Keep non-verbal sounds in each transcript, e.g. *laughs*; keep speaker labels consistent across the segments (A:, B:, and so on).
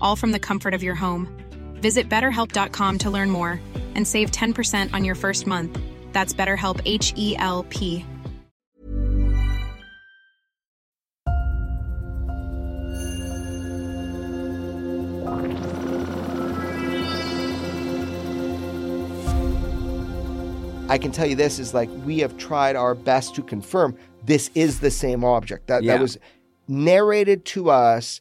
A: all from the comfort of your home. Visit betterhelp.com to learn more and save 10% on your first month. That's BetterHelp H E L P.
B: I can tell you this is like we have tried our best to confirm this is the same object. That
C: Yeah.
B: that was narrated to us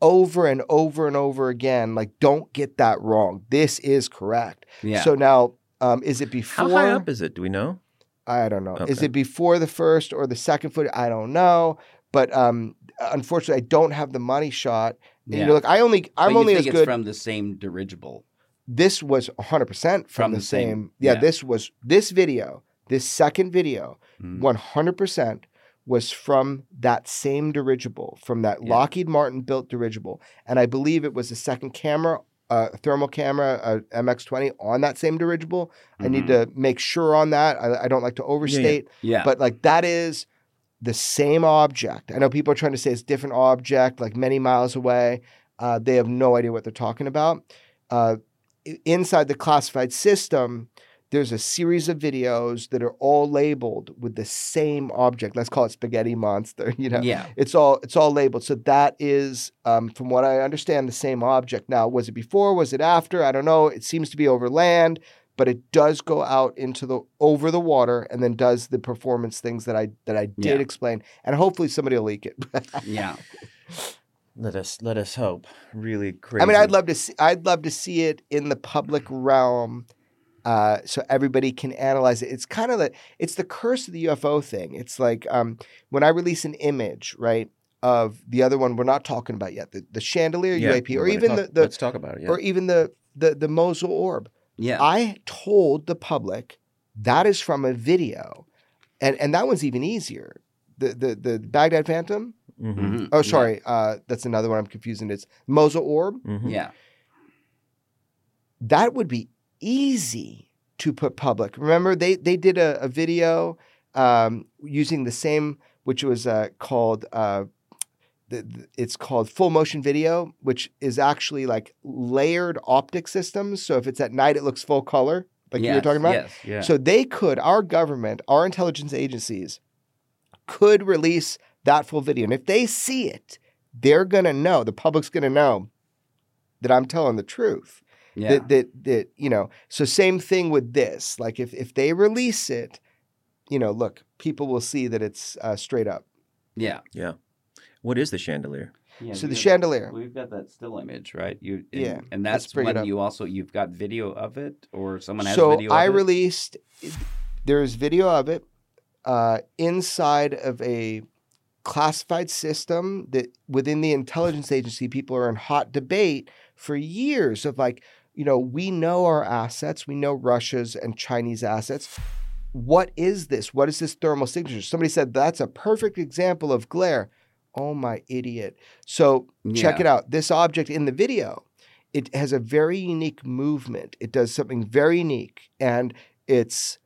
B: over and over and over again. Like, don't get that wrong. This is correct.
C: Yeah.
B: So now, um, is it before?
D: How high up is it? Do we know?
B: I don't know. Is it before the first or the second foot? I don't know. But um, unfortunately, I don't have the money shot. And
C: Yeah.
B: you're like, I only, I'm only as
C: it's
B: good.
C: from the same dirigible.
B: this was 100% from,
C: From
B: the,
C: the
B: same.
C: same-
B: Yeah,
C: yeah.
B: this was this video, this second video,
C: Mm.
B: 100% was from that same dirigible, from that
C: Yeah.
B: Lockheed Martin built dirigible. And I believe it was a second camera, a thermal camera, a MX20 on that same dirigible. I need to make sure on that. I, I don't like to overstate,
C: Mm-hmm. Yeah.
B: but like that is the same object. I know people are trying to say it's different object, like many miles away. Uh, they have no idea what they're talking about. Uh, inside the classified system, there's a series of videos that are all labeled with the same object. Let's call it spaghetti monster. *laughs* You know,
C: Yeah.
B: it's all it's all labeled. So that is, um, from what I understand, the same object. Now, was it before? Was it after? I don't know. It seems to be over land, but it does go out into the over the water and then does the performance things that I that I did
C: Yeah.
B: explain. And hopefully somebody will leak it. *laughs*
C: Yeah.
D: Let us let us hope. Really crazy.
B: I mean, I'd love to see. I'd love to see it in the public realm, uh, so everybody can analyze it. It's kind of the it's the curse of the UFO thing. It's like um, when I release an image, right, of the other one we're not talking about yet, the, the chandelier
D: Yeah,
B: UAP, or even
D: talk-
B: the, the
D: let's talk about it. Yeah.
B: or even the the the Mosul orb.
C: Yeah.
B: I told the public that is from a video, and and that one's even easier. The the the Baghdad Phantom.
D: Mhm.
C: Mhm.
B: Oh, sorry, uh, that's another one I'm confusing. It's Mosul orb.
D: Mhm.
C: Yeah.
B: that would be easy to put public. Remember, they they did a, a video um, using the same, which was uh, called uh, the, the- it's called full motion video, which is actually like layered optic systems. So if it's at night, it looks full color, like you were talking about.
C: Yes.
D: Yeah.
B: So they could, our government, our intelligence agencies could release that full video. And if they see it, they're going to know, the public's going to know that I'm telling the truth.
C: Yeah.
B: That, that, that, you know, so same thing with this. Like if, if they release it, you know, look, people will see that it's uh, straight up.
C: yeah.
D: yeah. What is the chandelier?
C: Yeah,
B: so the
C: got-
B: chandelier,
C: We've got that still image, right? You and,
B: Yeah,
C: and
B: let's
C: that's
B: bring
C: when
B: up.
C: you also you've got video of it, or someone has
B: so
C: video.
B: I
C: it?
B: released, there's video of it uh, inside of a classified system that within the intelligence agency, people are in hot debate for years of like, you know, we know our assets, we know Russia's and Chinese assets. What is this? What is this thermal signature? Somebody said that's a perfect example of glare. Oh my idiot. So check it out. This object in the video, it has a very unique movement. It does something very unique and it's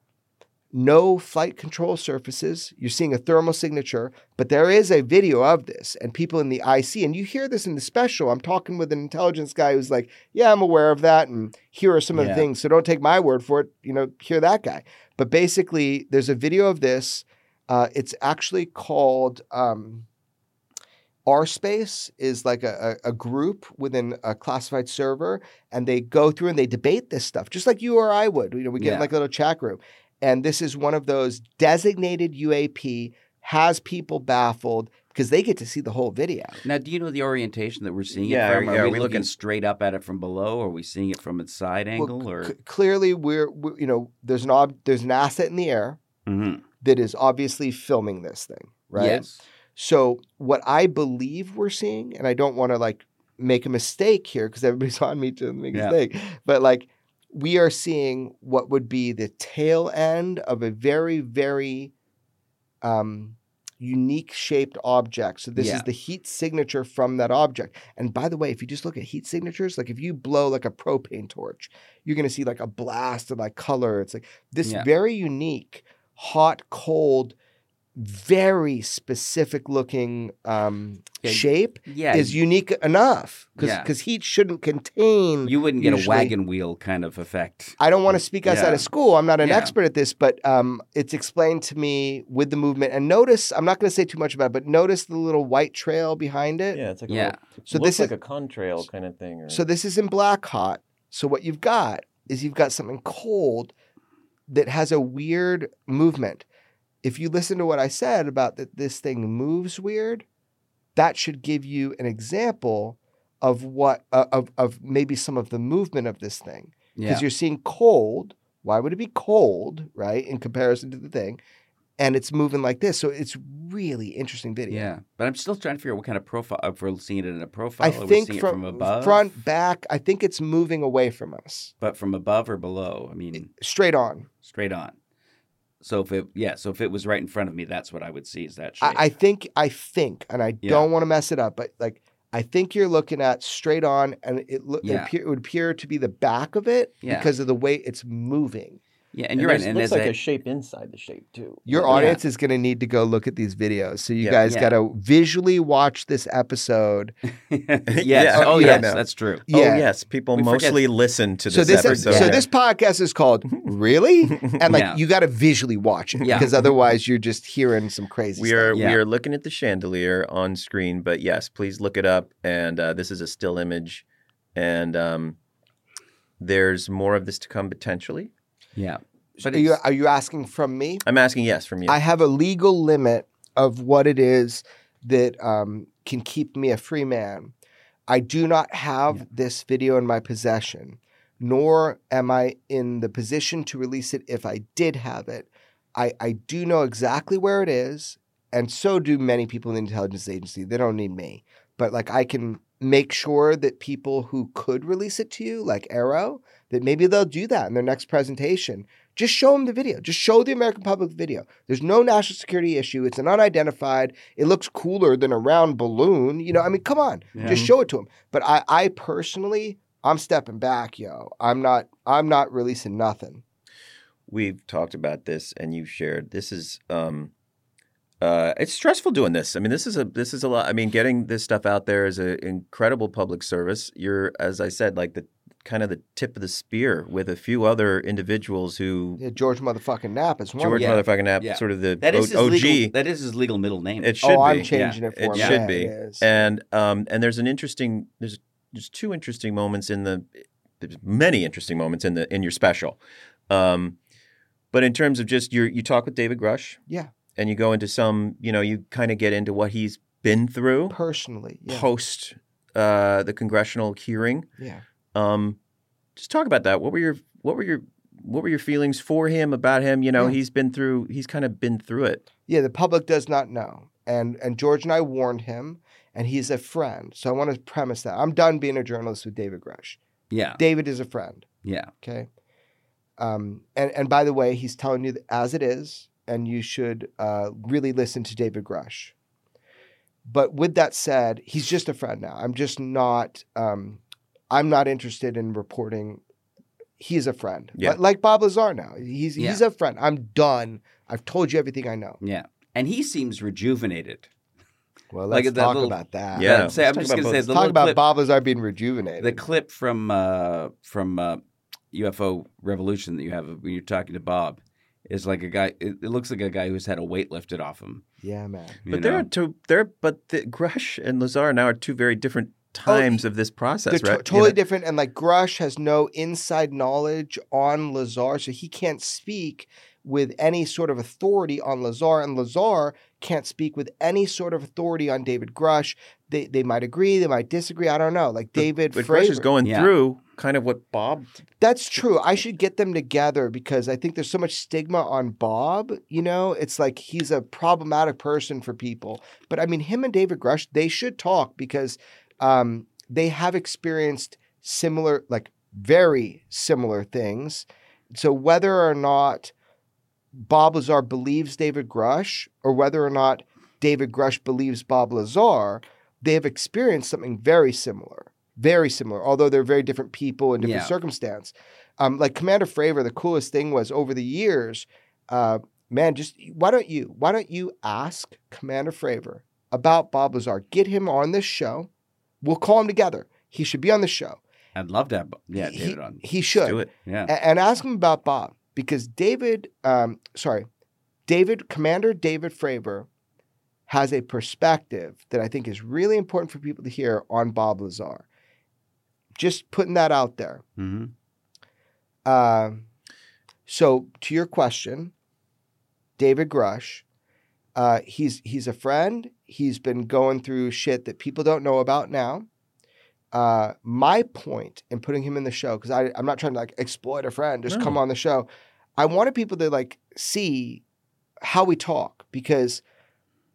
B: no flight control surfaces. You're seeing a thermal signature, but there is a video of this and people in the IC. And you hear this in the special. I'm talking with an intelligence guy who's like, Yeah, I'm aware of that. And here are some of the things. So don't take my word for it. You know, hear that guy. But basically, there's a video of this. Uh, it's actually called um, R Space is like a, a, group within a classified server, and they go through and they debate this stuff, just like you or I would. You know, we get in like a little chat group, and this is one of those designated UAP has people baffled because they get to see the whole video.
C: Now, do you know the orientation that we're seeing
D: Yeah,
C: it from? Are
D: yeah,
C: we,
D: are we
C: looking
D: looking-
C: straight up at it from below? Or are we seeing it from its side
B: Well,
C: angle? or
B: c- clearly, we're, we you know there's an ob- there's an asset in the air
C: Mhm.
B: that is obviously filming this thing, right?
C: Yes.
B: So what I believe we're seeing, and I don't want to like make a mistake here because everybody's *laughs* on me to make a
C: Yeah.
B: mistake, but like we are seeing what would be the tail end of a very, very um, unique shaped object. So this
C: Yeah.
B: is the heat signature from that object. And by the way, if you just look at heat signatures, like if you blow like a propane torch, you're going to see like a blast of like color. It's like this
C: Yeah.
B: very unique, hot, cold, very specific looking um,
C: Yeah,
B: shape
C: Yeah.
B: is unique enough because
C: Yeah.
B: heat shouldn't contain.
C: you wouldn't get a wagon wheel kind of effect.
B: I don't want to speak outside
C: Yeah.
B: of school. I'm not an
C: Yeah.
B: expert at this, but um, it's explained to me with the movement. And notice, I'm not going to say too much about it, but notice the little white trail behind it.
D: Yeah, it's like
C: Yeah.
D: a little,
B: So
D: so looks
B: this
D: like
B: is-
D: a contrail kind of thing. Or,
B: So this is in black hot. So what you've got is you've got something cold that has a weird movement. If you listen to what I said about that this thing moves weird, that should give you an example of what uh, of of maybe some of the movement of this thing
C: Yeah.
B: because you're seeing cold. Why would it be cold, right, in comparison to the thing? And it's moving like this, so it's really interesting video.
C: Yeah. But I'm still trying to figure out what kind of profile, if we're seeing it in a profile,
B: I think from,
C: from above.
B: front, back, I think it's moving away from us,
C: But from above or below? I mean,
B: straight on.
C: straight on. So if it, yeah, so if it was right in front of me, that's what I would see is that shape.
B: I, I think, I think, and I
C: Yeah.
B: don't want to mess it up, but like I think you're looking at straight on, and it, lo- it,
C: Yeah.
B: appear, it would appear to be the back of it
C: Yeah.
B: because of the way it's moving.
C: Yeah, and
D: and
C: you're right.
D: there's-
C: And
D: looks like
C: a,
D: a shape inside the shape too.
B: Your
C: Yeah.
B: audience is going to need to go look at these videos. So you
D: Yeah.
B: guys
C: Yeah.
B: got to visually watch this episode. *laughs* *laughs*
C: yes.
D: Yeah.
C: Oh,
B: Yeah.
C: yes,
D: No.
C: that's true.
D: Oh
B: Yeah.
D: yes, people
C: We forget-
D: mostly listen to this
B: So this
D: episode.
B: so
C: Yeah.
B: this podcast is called *laughs* Really? And like
C: Yeah.
B: you got to visually watch it
C: Yeah.
B: because otherwise you're just hearing some crazy
D: we
B: stuff.
D: are
C: Yeah.
D: we are looking at the chandelier on screen, but yes, please look it up. And uh, this is a still image, and um, there's more of this to come potentially.
C: Yeah. But
B: Are you, are you asking from me?
D: I'm asking yes from you.
B: I have a legal limit of what it is that um, can keep me a free man. I do not have
C: Yeah.
B: this video in my possession, nor am I in the position to release it if I did have it. I, I do know exactly where it is, and so do many people in the intelligence agency. They don't need me. But like I can make sure that people who could release it to you, like AARO, that maybe they'll do that in their next presentation. Just show them the video. Just show the American public the video. There's no national security issue. It's an unidentified. It looks cooler than a round balloon. You know, I mean, come on,
C: Yeah.
B: just show it to them. But I, I personally, I'm stepping back, yo. I'm not, I'm not releasing nothing.
D: We've talked about this, and you've shared. This is um, uh, it's stressful doing this. I mean, this is a this is a lot. I mean, getting this stuff out there is an incredible public service. You're, as I said, like the kind of the tip of the spear with a few other individuals who
B: Yeah, George motherfucking Knapp is one.
D: George
B: of them.
C: Yeah.
D: motherfucking Knapp,
C: Yeah.
D: sort of the
C: That is
D: O-
C: his
D: OG.
C: legal. That is his legal middle name.
D: It should
B: oh, I'm
D: be.
B: changing it for
D: It
B: him.
D: should
B: Yeah,
D: be.
B: it is.
D: and um, and there's an interesting there's there's two interesting moments in the there's many interesting moments in the in your special, um, but in terms of just your you talk with David Grush
B: yeah,
D: and you go into some you know you kind of get into what he's been through
B: personally, yeah,
D: post uh, the congressional hearing.
B: yeah.
D: Um, just talk about that. What were your what were your what were your feelings for him about him? You know,
B: Yeah.
D: he's been through he's kind of been through it.
B: Yeah, the public does not know. And and George and I warned him, and he's a friend. So I want to premise that. I'm done being a journalist with David Grush.
C: yeah.
B: David is a friend.
C: Yeah.
B: Okay. Um, and, and by the way, he's telling you as it is, and you should uh, really listen to David Grush. But with that said, he's just a friend now. I'm just not. Um, I'm not interested in reporting he's a friend.
D: Yeah.
B: Like, like Bob Lazar now. He's he's a friend. I'm done. I've told you everything I know.
C: Yeah, and he seems rejuvenated.
B: Well,
C: Like
B: let's
C: that
B: talk
C: little-
B: about that.
D: Yeah.
C: I'm, say, I'm just gonna
D: about
C: say
D: both.
C: the
B: Talk about
C: clip,
B: Bob Lazar being rejuvenated.
C: the clip from uh, from uh, UFO Revolution that you have when you're talking to Bob is like a guy. It, it looks like a guy who's had a weight lifted off him.
B: yeah, man.
C: you
D: But there are two. There, are but the, Grush and Lazar now are two very different Oh, times of this process,
B: They're to-
D: right? You
B: totally
D: know?
B: different. And like Grush has no inside knowledge on Lazar, so he can't speak with any sort of authority on Lazar, and Lazar can't speak with any sort of authority on David Grush. They they might agree, they might disagree. I don't know. Like David
D: But
B: Fravor.
D: Grush is going
C: Yeah.
D: through kind of what Bob.
B: That's true. I should get them together because I think there's so much stigma on Bob. You know, it's like he's a problematic person for people. But I mean, him and David Grush, they should talk because um, they have experienced similar, like very similar things. So whether or not Bob Lazar believes David Grush or whether or not David Grush believes Bob Lazar, they have experienced something very similar. Very similar, although they're very different people in different
C: Yeah.
B: circumstance. Um, like Commander Fravor, the coolest thing was over the years, uh, man, just why don't you why don't you ask Commander Fravor about Bob Lazar? Get him on this show. We'll call him together. He should be on the show.
C: I'd love to have yeah
B: he,
C: David on.
B: He should
D: Do it.
C: Yeah,
B: a- and ask him about Bob because David, um, sorry, David, Commander David Fravor has a perspective that I think is really important for people to hear on Bob Lazar. Just putting that out there.
C: hmm
B: Um, so to your question, David Grush, uh, he's he's a friend. He's been going through shit that people don't know about now. Uh, my point in putting him in the show, because I'm not trying to like exploit a friend, just come on the show. I wanted people to like see how we talk because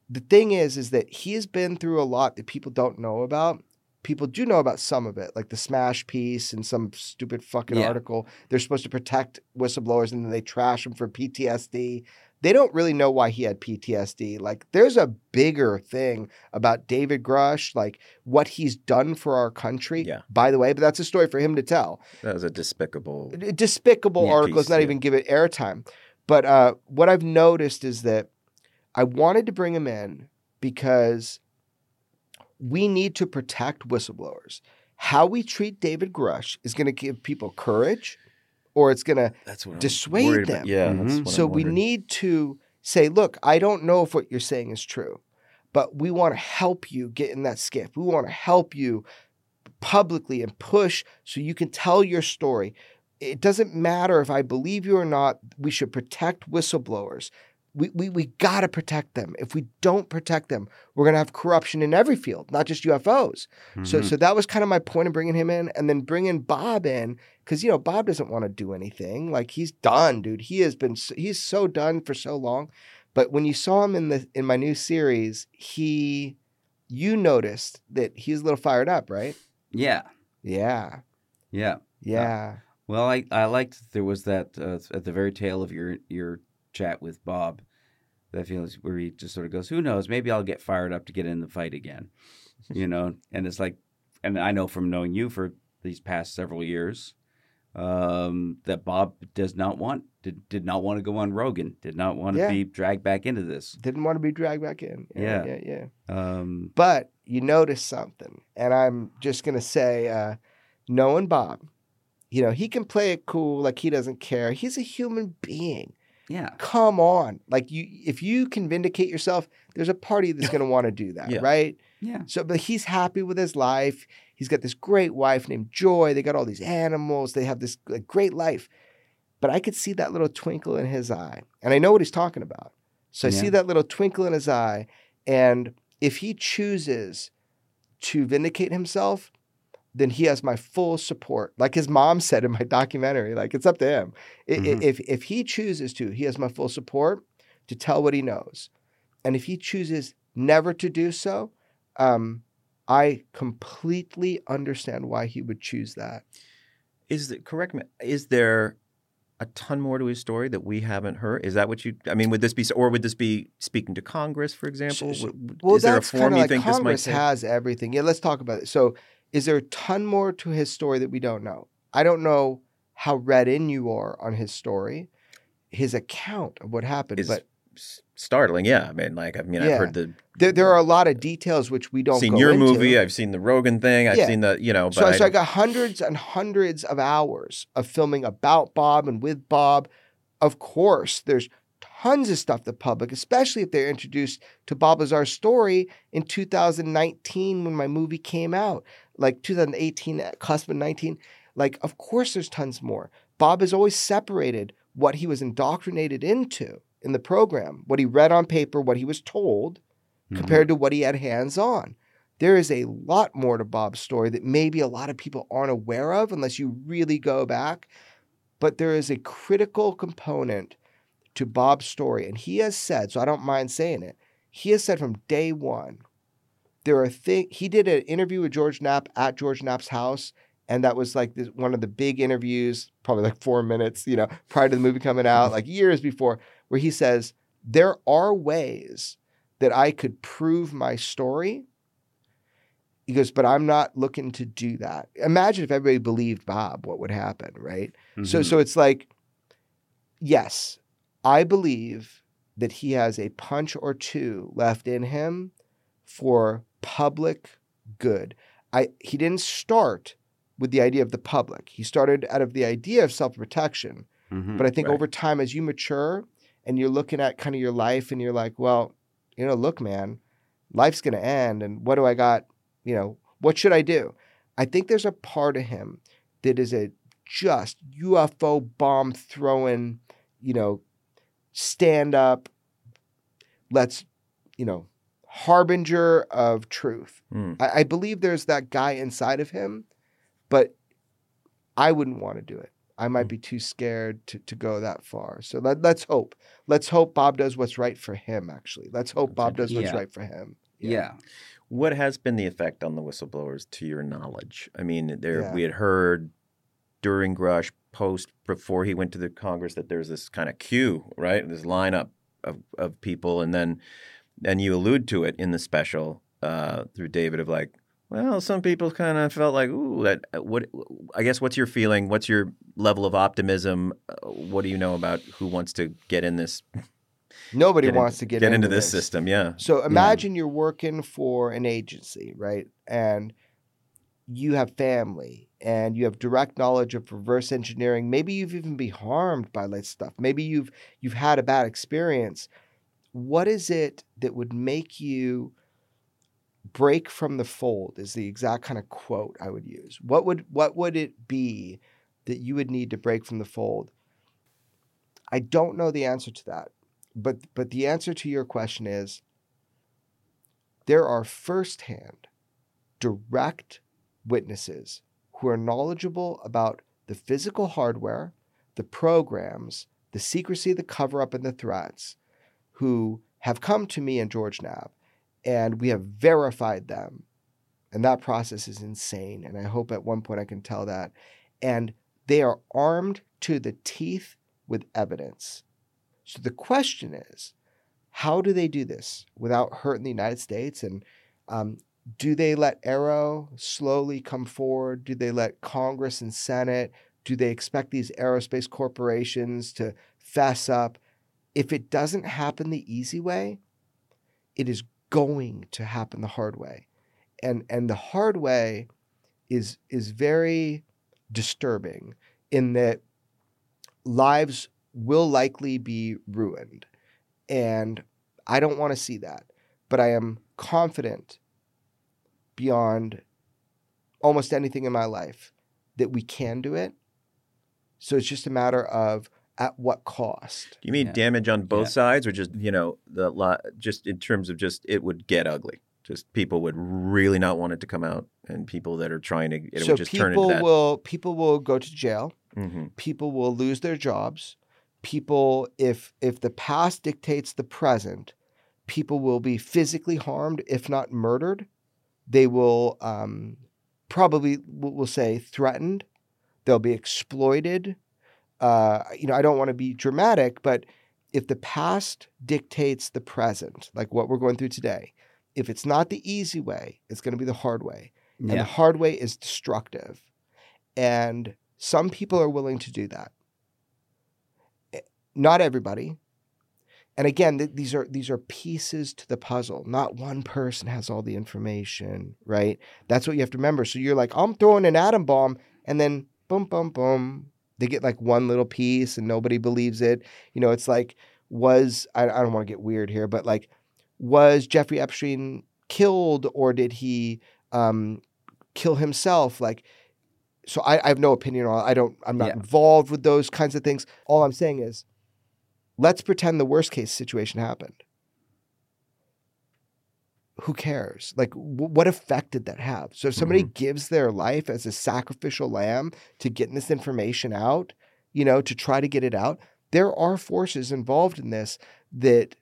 B: the thing is, is that he has been through a lot that people don't know about. People do know about some of it, like the smash piece and some stupid fucking
C: Yeah.
B: article. They're supposed to protect whistleblowers and then they trash them for PTSD. They don't really know why he had PTSD. Like, there's a bigger thing about David Grush, like what he's done for our country.
D: Yeah.
B: By the way, but that's a story for him to tell
D: That was a despicable.
B: a despicable
D: Yeah,
B: article.
D: piece,
B: Let's not
D: yeah.
B: even give it airtime. But uh, what I've noticed is that I wanted to bring him in because we need to protect whistleblowers. How we treat David Grush is going to give people courage, or it's going to
D: That's what I'm
B: Dissuade them.
D: About. Yeah. that's
C: Mhm.
B: so we need to say, look, I don't know if what you're saying is true, but we want to help you get in that SCIF. We want to help you publicly and push so you can tell your story. It doesn't matter if I believe you or not, we should protect whistleblowers. We, we, we got to protect them. If we don't protect them, we're going to have corruption in every field, not just UFOs. So,
C: Mhm.
B: so that was kind of my point of bringing him in, and then bringing Bob in because you know Bob doesn't want to do anything. Like he's done, dude. He has been he's so done for so long. But when you saw him in the in my new series, he you noticed that he's a little fired up, right?
C: yeah,
B: Yeah,
C: yeah.
B: yeah,
C: Well, I, I liked there was that uh, at the very tail of your your chat with Bob, that feels where he just sort of goes, "Who knows? Maybe I'll get fired up to get in the fight again," you know. *laughs* And it's like, and I know from knowing you for these past several years, um, that Bob does not want did, did not want to go on Rogan, did not want to
B: Yeah.
C: be dragged back into this.
B: didn't want to be dragged back in. Yeah,
C: Yeah.
B: yeah, yeah.
C: Um,
B: But you notice something, and I'm just gonna say, uh, knowing Bob, you know he can play it cool, like he doesn't care. He's a human being.
C: Yeah,
B: come on. Like you if you can vindicate yourself there's a party that's going *laughs* to want to do that
D: Yeah.
B: right?
C: Yeah,
B: so but he's happy with his life. He's got this great wife named joy. They got all these animals. They have this like, great life. But i could see that little twinkle in his eye and i know what he's talking about. So i see that little twinkle in his eye and if he chooses to vindicate himself then he has my full support. Like his mom *laughs* said in my documentary, like it's up to him.
C: Mhm.
B: If if he chooses to, he has my full support to tell what he knows. And if he chooses never to do so, um, I completely understand why he would choose that.
D: Is the correct me? Is there a ton more to his story that we haven't heard? Is that what you? I mean, would this be, or would this be speaking to Congress, for example?
B: So-
D: Would- would-
B: Well,
D: is there a form you
B: like
D: think this might
B: Congress has everything. Yeah, let's talk about it. So, is there a ton more to his story that we don't know? I don't know how read in you are on his story, his account of what happened.
D: Is
B: but
D: startling. Yeah, I mean, like I mean,
B: Yeah.
D: I've heard the
B: there, there are a lot of details which we don't
D: seen your
B: into.
D: movie. I've seen the Rogan thing. I've
B: Yeah.
D: seen the you know. But
B: So,
D: I,
B: so I got hundreds and hundreds of hours of filming about Bob and with Bob. Of course, there's tons of stuff the public, especially if they're introduced to Bob Lazar's story in 2019 when my movie came out, like 2018, uh, cusp of 19. Like, of course, there's tons more. Bob has always separated what he was indoctrinated into in the program, what he read on paper, what he was told, mm-hmm. compared to what he had hands on. There is a lot more to Bob's story that maybe a lot of people aren't aware of unless you really go back. But there is a critical component to Bob's story. And he has said, so I don't mind saying it, he has said from day one, there are things, he did an interview with George Knapp at George Knapp's house. And that was like this, one of the big interviews, probably like four minutes, you know, prior to the movie coming out, like years before, where he says, there are ways that I could prove my story. He goes, but I'm not looking to do that. Imagine if everybody believed Bob, what would happen, right? So,
C: Mhm.
B: so it's like, yes, I believe that he has a punch or two left in him for public good. I he didn't start with the idea of the public. He started out of the idea of self-protection.
C: Mhm.
B: But I think
D: right.
B: over time, as you mature and you're looking at kind of your life and you're like, well, you know, look, man, life's going to end. And what do I got? You know, what should I do? I think there's a part of him that is a just UFO bomb throwing, you know, stand up, let's, you know, harbinger of truth.
D: Hmm.
B: I, I believe there's that guy inside of him, but I wouldn't want to do it. I might be too scared to, to go that far. So let, let's hope. Let's hope Bob does what's right for him, actually. Let's hope Bob does what's
C: Yeah.
B: right for him.
C: yeah.
D: What has been the effect on the whistleblowers, to your knowledge? I mean, there
B: Yeah.
D: we had heard during Grush, post before he went to the Congress, that there's this kind of queue, right? This lineup of of people, and then and you allude to it in the special uh, through David of like, well, some people kind of felt like, ooh, that uh, what? I guess what's your feeling? What's your level of optimism? Uh, what do you know about who wants to get in this?
B: Nobody
D: get
B: wants
D: into,
B: to get,
D: into this system. Yeah.
B: So imagine you're working for an agency, right? And you have family and you have direct knowledge of reverse engineering. Maybe you've even been harmed by that stuff. Maybe you've you've had a bad experience. What is it that would make you break from the fold is the exact kind of quote I would use. What would what would it be that you would need to break from the fold? I don't know the answer to that. But but the answer to your question is there are firsthand direct witnesses who are knowledgeable about the physical hardware, the programs, the secrecy, the cover up, and the threats, who have come to me and George Knapp, and we have verified them. And that process is insane. And I hope at one point I can tell that. And they are armed to the teeth with evidence. So the question is, how do they do this without hurting the United States? And um, do they let AARO slowly come forward? Do they let Congress and Senate? Do they expect these aerospace corporations to fess up? If it doesn't happen the easy way, it is going to happen the hard way. And and the hard way is is very disturbing in that lives will likely be ruined. And I don't want to see that. But I am confident beyond almost anything in my life that we can do it. So it's just a matter of at what cost.
D: Do you mean
C: Yeah.
D: damage on both
C: Yeah.
D: sides, or just you know the lot? Just in terms of just it would get ugly. Just people would really not want it to come out, and people that are trying to it
B: so
D: would just turn into
B: people
D: that.
B: will people will go to jail.
D: hmm
B: People will lose their jobs. People, if if the past dictates the present, people will be physically harmed, if not murdered. They will um, probably we'll we'll say threatened. They'll be exploited. Uh, you know, I don't want to be dramatic, but if the past dictates the present, like what we're going through today, if it's not the easy way, it's going to be the hard way. And the hard way is destructive. And Some people are willing to do that. Eh, Not everybody. And again, th- these are these are pieces to the puzzle. Not one person has all the information, right? That's what you have to remember. So you're like, I'm throwing an atom bomb, and then boom, boom, boom. They get like one little piece, and nobody believes it. You know, it's like, was I, I don't want to get weird here, but like, was Jeffrey Epstein killed, or did he um, kill himself? Like, so I, I have no opinion on. I don't. I'm not
C: Yeah.
B: involved with those kinds of things. All I'm saying is, let's pretend the worst case situation happened. Who cares? Like, w- what effect did that have? So if somebody mm-hmm. gives their life as a sacrificial lamb to getting this information out, you know, to try to get it out, there are forces involved in this that,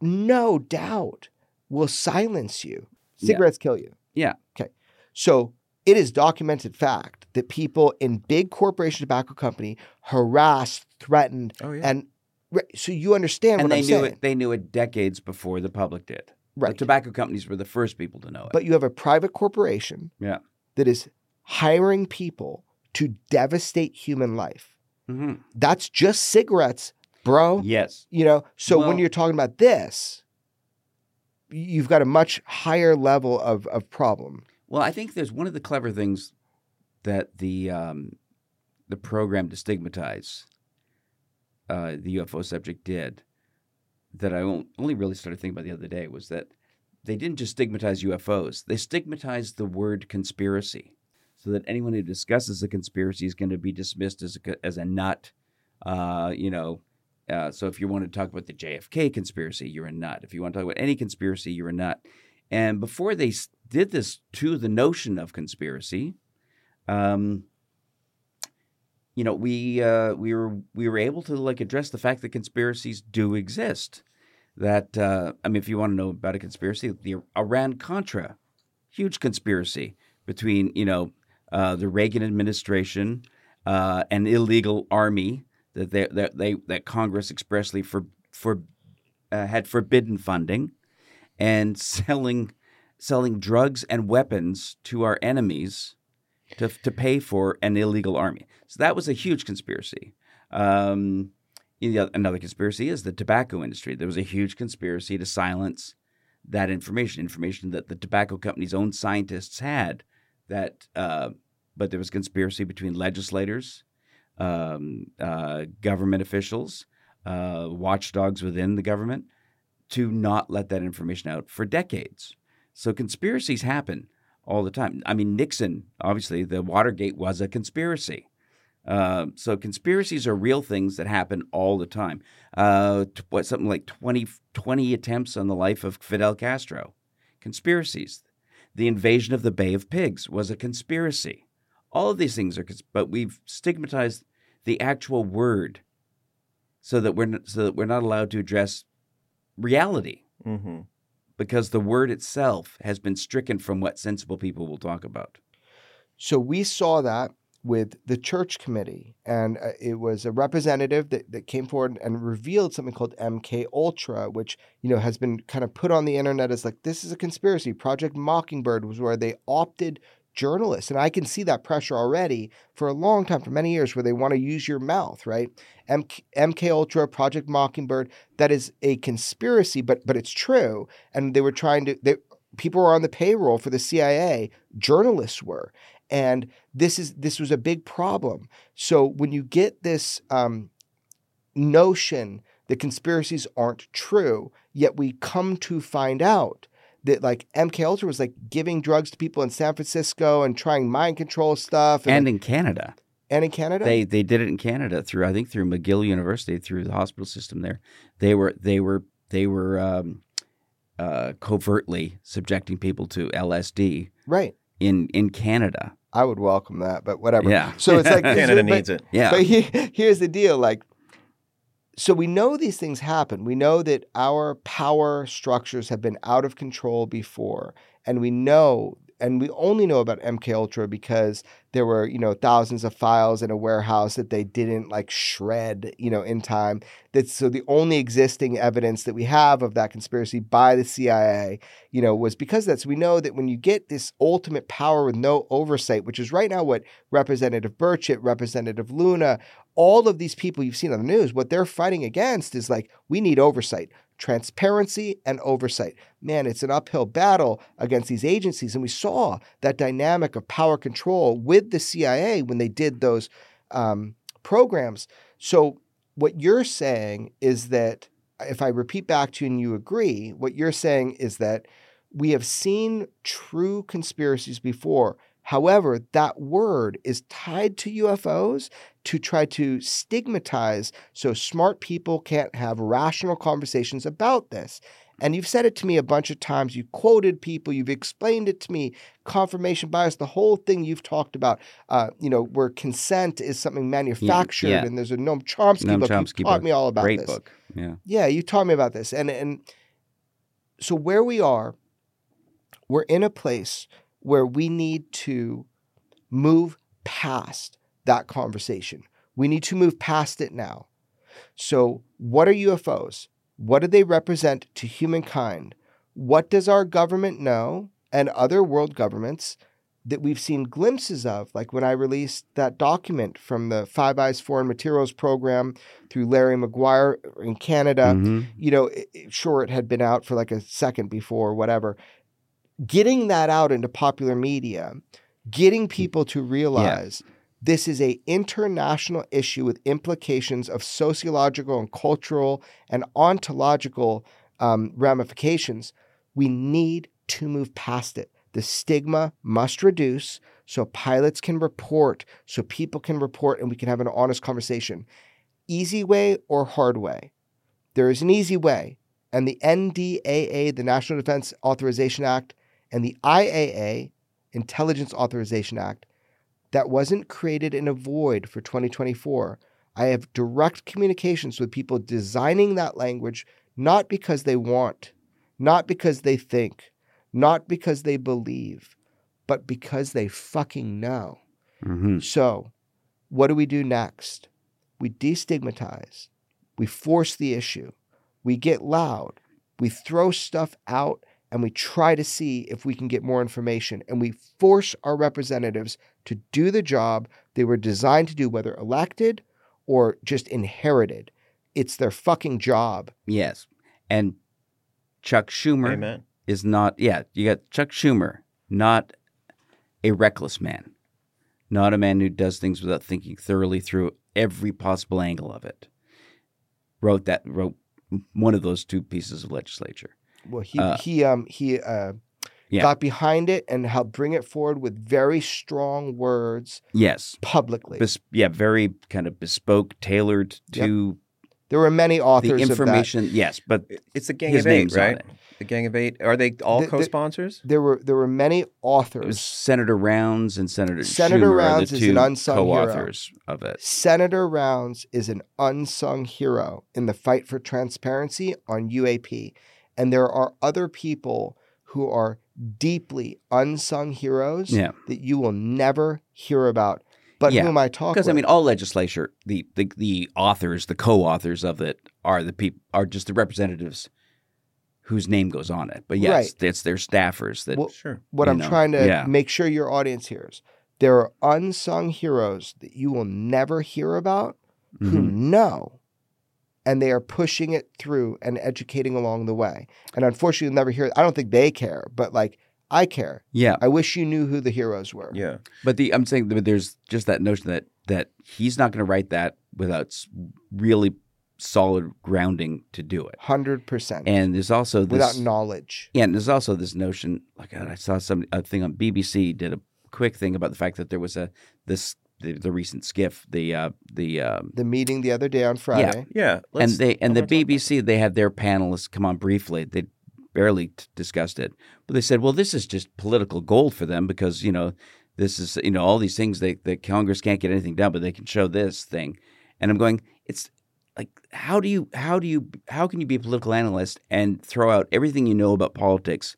B: no doubt, will silence you.
C: Yeah.
B: Cigarettes kill you.
C: Yeah.
B: Okay. So it is documented fact that people in big corporation tobacco company harassed, threatened,
D: Oh yeah.
B: and so you understand
C: and
B: what
C: they
B: I'm
C: knew
B: saying,
C: it. They knew it decades before the public did.
B: Right?
C: The tobacco companies were the first people to know it.
B: but you have a private corporation
C: Yeah.
B: that is hiring people to devastate human life.
C: hmm
B: That's just cigarettes, bro.
C: yes,
B: You know, so when you're talking about this, you've got a much higher level of, of problem.
C: Well, I think there's one of the clever things that the um, the program to stigmatize uh, the UFO subject did that I only really started thinking about the other day was that they didn't just stigmatize UFOs; they stigmatized the word conspiracy, so that anyone who discusses a conspiracy is going to be dismissed as a, as a nut. Uh, you know, uh, so if you want to talk about the JFK conspiracy, you're a nut. If you want to talk about any conspiracy, you're a nut. And before they did this to the notion of conspiracy, um, you know, we uh, we were we were able to like address the fact that conspiracies do exist. That uh, I mean, if you want to know about a conspiracy, the Iran Contra, huge conspiracy between you know uh, the Reagan administration, uh, illegal army that they, that they that Congress expressly for for uh, had forbidden funding, and *laughs* selling selling drugs and weapons to our enemies to to pay for an illegal army. So that was a huge conspiracy. Um, you know, another conspiracy is the tobacco industry. There was a huge conspiracy to silence that information, information that the tobacco company's own scientists had. That, uh, but there was conspiracy between legislators, um, uh, government officials, uh, watchdogs within the government, to not let that information out for decades. So conspiracies happen all the time. I mean, Nixon, obviously, the Watergate was a conspiracy. Uh, so conspiracies are real things that happen all the time. Uh, what something like 20, 20 attempts on the life of Fidel Castro, conspiracies. The invasion of the Bay of Pigs was a conspiracy. All of these things are, but we've stigmatized the actual word, so that we're so that we're not allowed to address reality
D: Mm-hmm.
C: Because the word itself has been stricken from what sensible people will talk about.
B: So we saw that with the church committee, and uh, it was a representative that, that came forward and revealed something called MK Ultra, which you know has been kind of put on the internet as like this is a conspiracy. Project Mockingbird was where they opted journalists, and I can see that pressure already for a long time, for many years, where they want to use your mouth, right? MK, Ultra, Project Mockingbird, that is a conspiracy, but but it's true, and they were trying to. They, people were on the payroll for the CIA. Journalists were, and this is this was a big problem. So when you get this um, notion that conspiracies aren't true, yet we come to find out that like MK Ultra was like giving drugs to people in San Francisco and trying mind control stuff, and,
C: And in Canada,
B: and in Canada,
C: they they did it in Canada through I think through McGill University through the hospital system there. They were they were they were um, uh, covertly subjecting people to LSD
B: right.
C: in in Canada.
B: I would welcome that, but whatever.
C: Yeah.
B: So it's like *laughs*
D: Canada
B: but-
D: needs it.
C: Yeah,
B: But he, here's the deal like, so we know these things happen. We know that our power structures have been out of control before. And we know and we only know about MK Ultra because there were you know thousands of files in a warehouse that they didn't like shred you know in time. That's so the only existing evidence that we have of that conspiracy by the CIA, you know, was because of that. So we know that when you get this ultimate power with no oversight, which is right now what Representative Burchett, Representative Luna, all of these people you've seen on the news, what they're fighting against is like we need oversight transparency and oversight. Man, it's an uphill battle against these agencies. And we saw that dynamic of power control with the CIA when they did those um, programs. So, what you're saying is that, if I repeat back to you and you agree, what you're saying is that we have seen true conspiracies before. However, that word is tied to UFOs to try to stigmatize so smart people can't have rational conversations about this. And you've said it to me a bunch of times. You quoted people. You've explained it to me. Confirmation bias, the whole thing you've talked about. Uh, you know, where consent is something manufactured,
C: yeah.
B: and there's a Noam Chomsky
C: Noam
B: book.
C: Chomsky
B: you taught
C: book.
B: me all about
C: Great
B: this.
C: book. Yeah.
B: Yeah, you taught me about this. And and so where we are, we're in a place where we need to move past that conversation. We need to move past it now. So, what are UFOs? What do they represent to humankind? What does our government know and other world governments that we've seen glimpses of? Like when I released that document from the Five Eyes Foreign Materials Program through Larry McGuire in Canada
C: Mhm.
B: you know, it- sure, it had been out for like a second before, whatever. Getting that out into popular media, getting people to realize this is a international issue with implications of sociological and cultural and ontological um, ramifications. We need to move past it. The stigma must reduce so pilots can report, so people can report, and we can have an honest conversation. Easy way or hard way? There is an easy way. And the NDAA, the National Defense Authorization Act, and the IAA, Intelligence Authorization Act, that wasn't created in a void for 2024. I have direct communications with people designing that language, not because they want, not because they think, not because they believe, but because they fucking know.
C: Mhm.
B: So, what do we do next? We destigmatize, we force the issue, we get loud, we throw stuff out, and we try to see if we can get more information. And we force our representatives to do the job they were designed to do, whether elected or just inherited. It's their fucking job.
C: Yes. And Chuck Schumer
D: Amen.
C: is not, yeah, you got Chuck Schumer, not a reckless man, not a man who does things without thinking thoroughly through every possible angle of it. Wrote that, wrote one of those two pieces of legislature.
B: Well, he
C: Uh,
B: he um he uh,
C: Yeah.
B: got behind it and helped bring it forward with very strong words
C: Yes.
B: publicly.
C: Bes- yeah, very kind of bespoke, tailored to
B: there were many authors
C: the
B: of that.
C: information. Yes, but
D: It's the Gang
C: his
D: of Eight, right?
C: it.
D: The Gang of Eight. Are they all
B: The- the-
D: co-sponsors?
B: There were there were many
C: It was
B: authors.
C: Senator Rounds and Senator
B: Senator
C: Schumer are
B: Rounds
C: the
B: is an unsung hero.
C: co-authors of it.
B: Senator Rounds is an unsung hero in the fight for transparency on UAP. And there are other people who are deeply unsung heroes
C: Yeah.
B: that you will never hear about. But
C: Yeah,
B: whom I talk
C: Because. I mean, all legislature, the, the the authors, the co-authors of it are the people are just the representatives whose name goes on it. But yes,
B: Right.
C: it's their staffers that.
B: Well,
D: Sure.
B: what I'm
C: know,
B: trying to
C: yeah.
B: make sure your audience hears. There are unsung heroes that you will never hear about who
C: Mhm.
B: know and they are pushing it through and educating along the way. And unfortunately, you'll never hear I don't think they care, but like I care.
C: yeah,
B: I wish you knew who the heroes were.
D: Yeah.
C: but the I'm saying that there's just that notion that that he's not going to write that without really solid grounding to do it.
B: 100%.
C: And there's also this
B: without knowledge.
C: Yeah, and there's also this notion. Like I saw some a thing on BBC did a quick thing about the fact that there was a this the, the recent SCIF the uh, the um,
B: The meeting the other day on Friday.
D: Yeah.
C: yeah.
D: and
C: they and the
D: wanna talk about
C: BBC they had their panelists come on briefly. They barely t- discussed it, but they said, "Well, this is just political gold for them because you know this is you know all these things they that Congress can't get anything done, but they can show this thing." And I'm going, it's like how do you how do you how can you be a political analyst and throw out everything you know about politics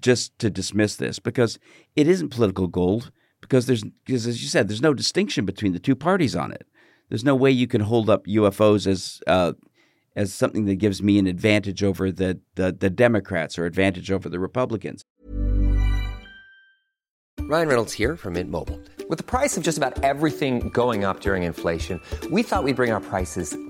C: just to dismiss this because it isn't political gold. Because there's, because as you said, there's no distinction between the two parties on it. There's no way you can hold up UFOs as uh, as something that gives me an advantage over the, the the Democrats or advantage over the Republicans.
E: Ryan Reynolds here from Mint Mobile. With the price of just about everything going up during inflation, we thought we'd bring our prices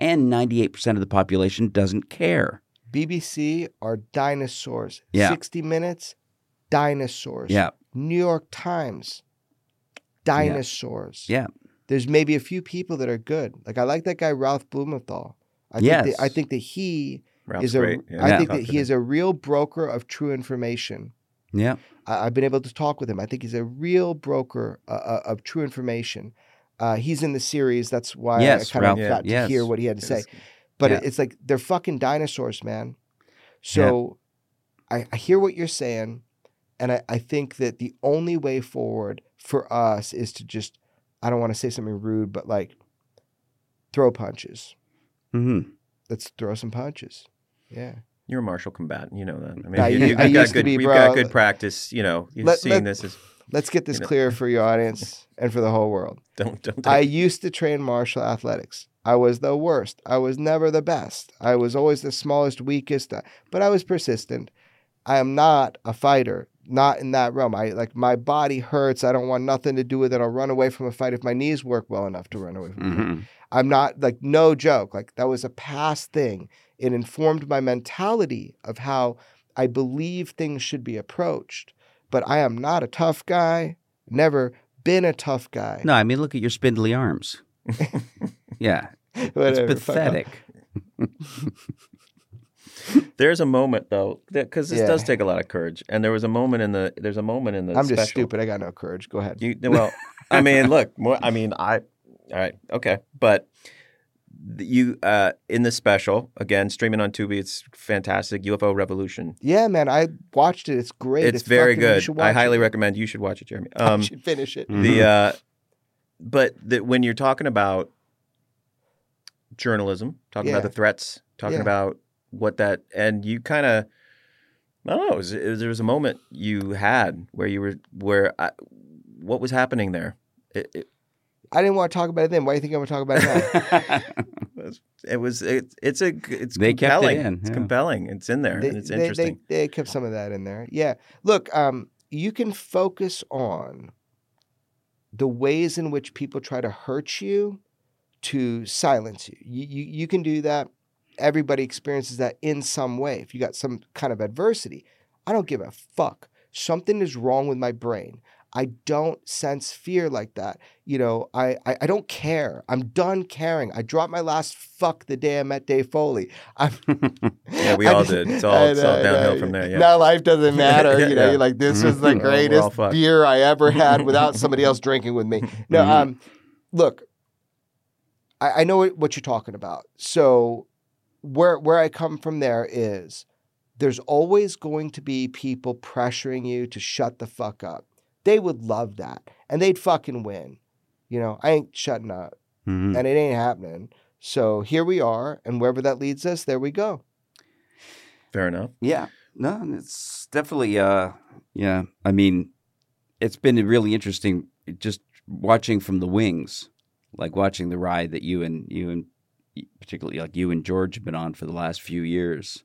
C: and 98% of the population doesn't care.
B: BBC are dinosaurs.
C: Yeah.
B: 60 Minutes, dinosaurs.
C: Yeah.
B: New York Times, dinosaurs.
C: Yeah.
B: There's maybe a few people that are good. Like I like that guy Ralph Blumenthal. I
C: Yes.
B: think that, I think that he
D: Ralph's
B: is a
D: great. Yeah.
B: I
C: Yeah.
B: think that he is a real broker of true information.
C: Yeah.
B: I, I've been able to talk with him. I think he's a real broker uh, uh, of true information. Uh, he's in the series. That's why
C: Yes,
B: I kind
C: Ralph,
B: of got to
C: yes.
B: hear what he had to say. But
C: Yeah.
B: it's like they're fucking dinosaurs, man. So I, I hear what you're saying. And I, I think that the only way forward for us is to just, I don't want to say something rude, but like throw punches.
C: hmm
B: Let's throw some punches. Yeah.
D: You're a martial combatant. You know that. I mean,
B: I
D: you, you've
B: I
D: got
B: used to
D: good.
B: be,
D: you've got good practice. You know, you're
B: Let-
D: seeing
B: let-
D: this as
B: Let's get this
D: You know.
B: clear for your audience *laughs* and for the whole world.
D: don't don't.
B: I used to train martial athletics. I was the worst. I was never the best. I was always the smallest, weakest, uh, but I was persistent. I am not a fighter, not in that realm. I like my body hurts. I don't want nothing to do with it. I'll run away from a fight if my knees work well enough to run away from a fight.
C: hmm
B: I'm not like no joke. Like that was a past thing. It informed my mentality of how I believe things should be approached. But I am not a tough guy. Never been a tough guy.
C: No, I mean, look at your spindly arms. *laughs* yeah.
B: Whatever,
C: It's pathetic. *laughs*
D: There's a moment though, because this
B: Yeah.
D: does take a lot of courage, and there was a moment in the. There's a moment in the.
B: I'm just stupid. I got no courage. Go ahead.
D: You well, I mean, look, more. I mean, I. All right, okay, but th- you uh in the special again streaming on Tubi. It's fantastic. UFO Revolution.
B: yeah, man. I watched it. It's great.
D: It's, very
B: fucking-
D: good. I highly
B: it.
D: recommend. You should watch it, Jeremy.
B: I
D: Um,
B: should finish it.
D: the uh, but the, when you're talking about journalism, talking
B: Yeah.
D: about the threats, talking
B: Yeah.
D: about what that, and you kind of, I don't know, it was, it was- there was a moment you had where you were where I, what was happening there. It, it,
B: I didn't want to talk about it then. Why do you think I'm going to talk about it now? *laughs*
D: it was it, it's a it's
C: They kept it
D: compelling.
C: in,
D: It's compelling. It's in there.
B: they,
D: and it's
B: they- they-
D: interesting.
B: They, kept some of that in there. Yeah. Look, um, you can focus on the ways in which people try to hurt you to silence you. You, you. you can do that. Everybody experiences that in some way. If you got some kind of adversity, I don't give a fuck. Something is wrong with my brain. I don't sense fear like that. You know, I, I, I don't care. I'm done caring. I dropped my last fuck the day I met Dave Foley. *laughs* I'm,
D: Yeah, we all
B: just-
D: did. It's *laughs* all- it's all downhill
B: know.
D: from there, yeah.
B: Now life doesn't *laughs* matter.
D: Yeah,
B: you know,
D: yeah.
B: you're like, this was the
D: Mhm. All
B: greatest beer I ever had without somebody else drinking with me. No,
D: Mm-hmm.
C: Mhm.
B: um, look, I, I know what, what you're talking about. So where where I come from there is there's always going to be people pressuring you to shut the fuck up. They would love that. And they'd fucking win. You know, I ain't shutting up.
C: Mhm.
B: And it ain't happening. So here we are, and wherever that leads us, there we go.
D: Fair enough.
C: Yeah. No, it's definitely uh yeah. I mean, it's been really interesting just watching from the wings, like watching the ride that you and you and particularly like you and George have been on for the last few years,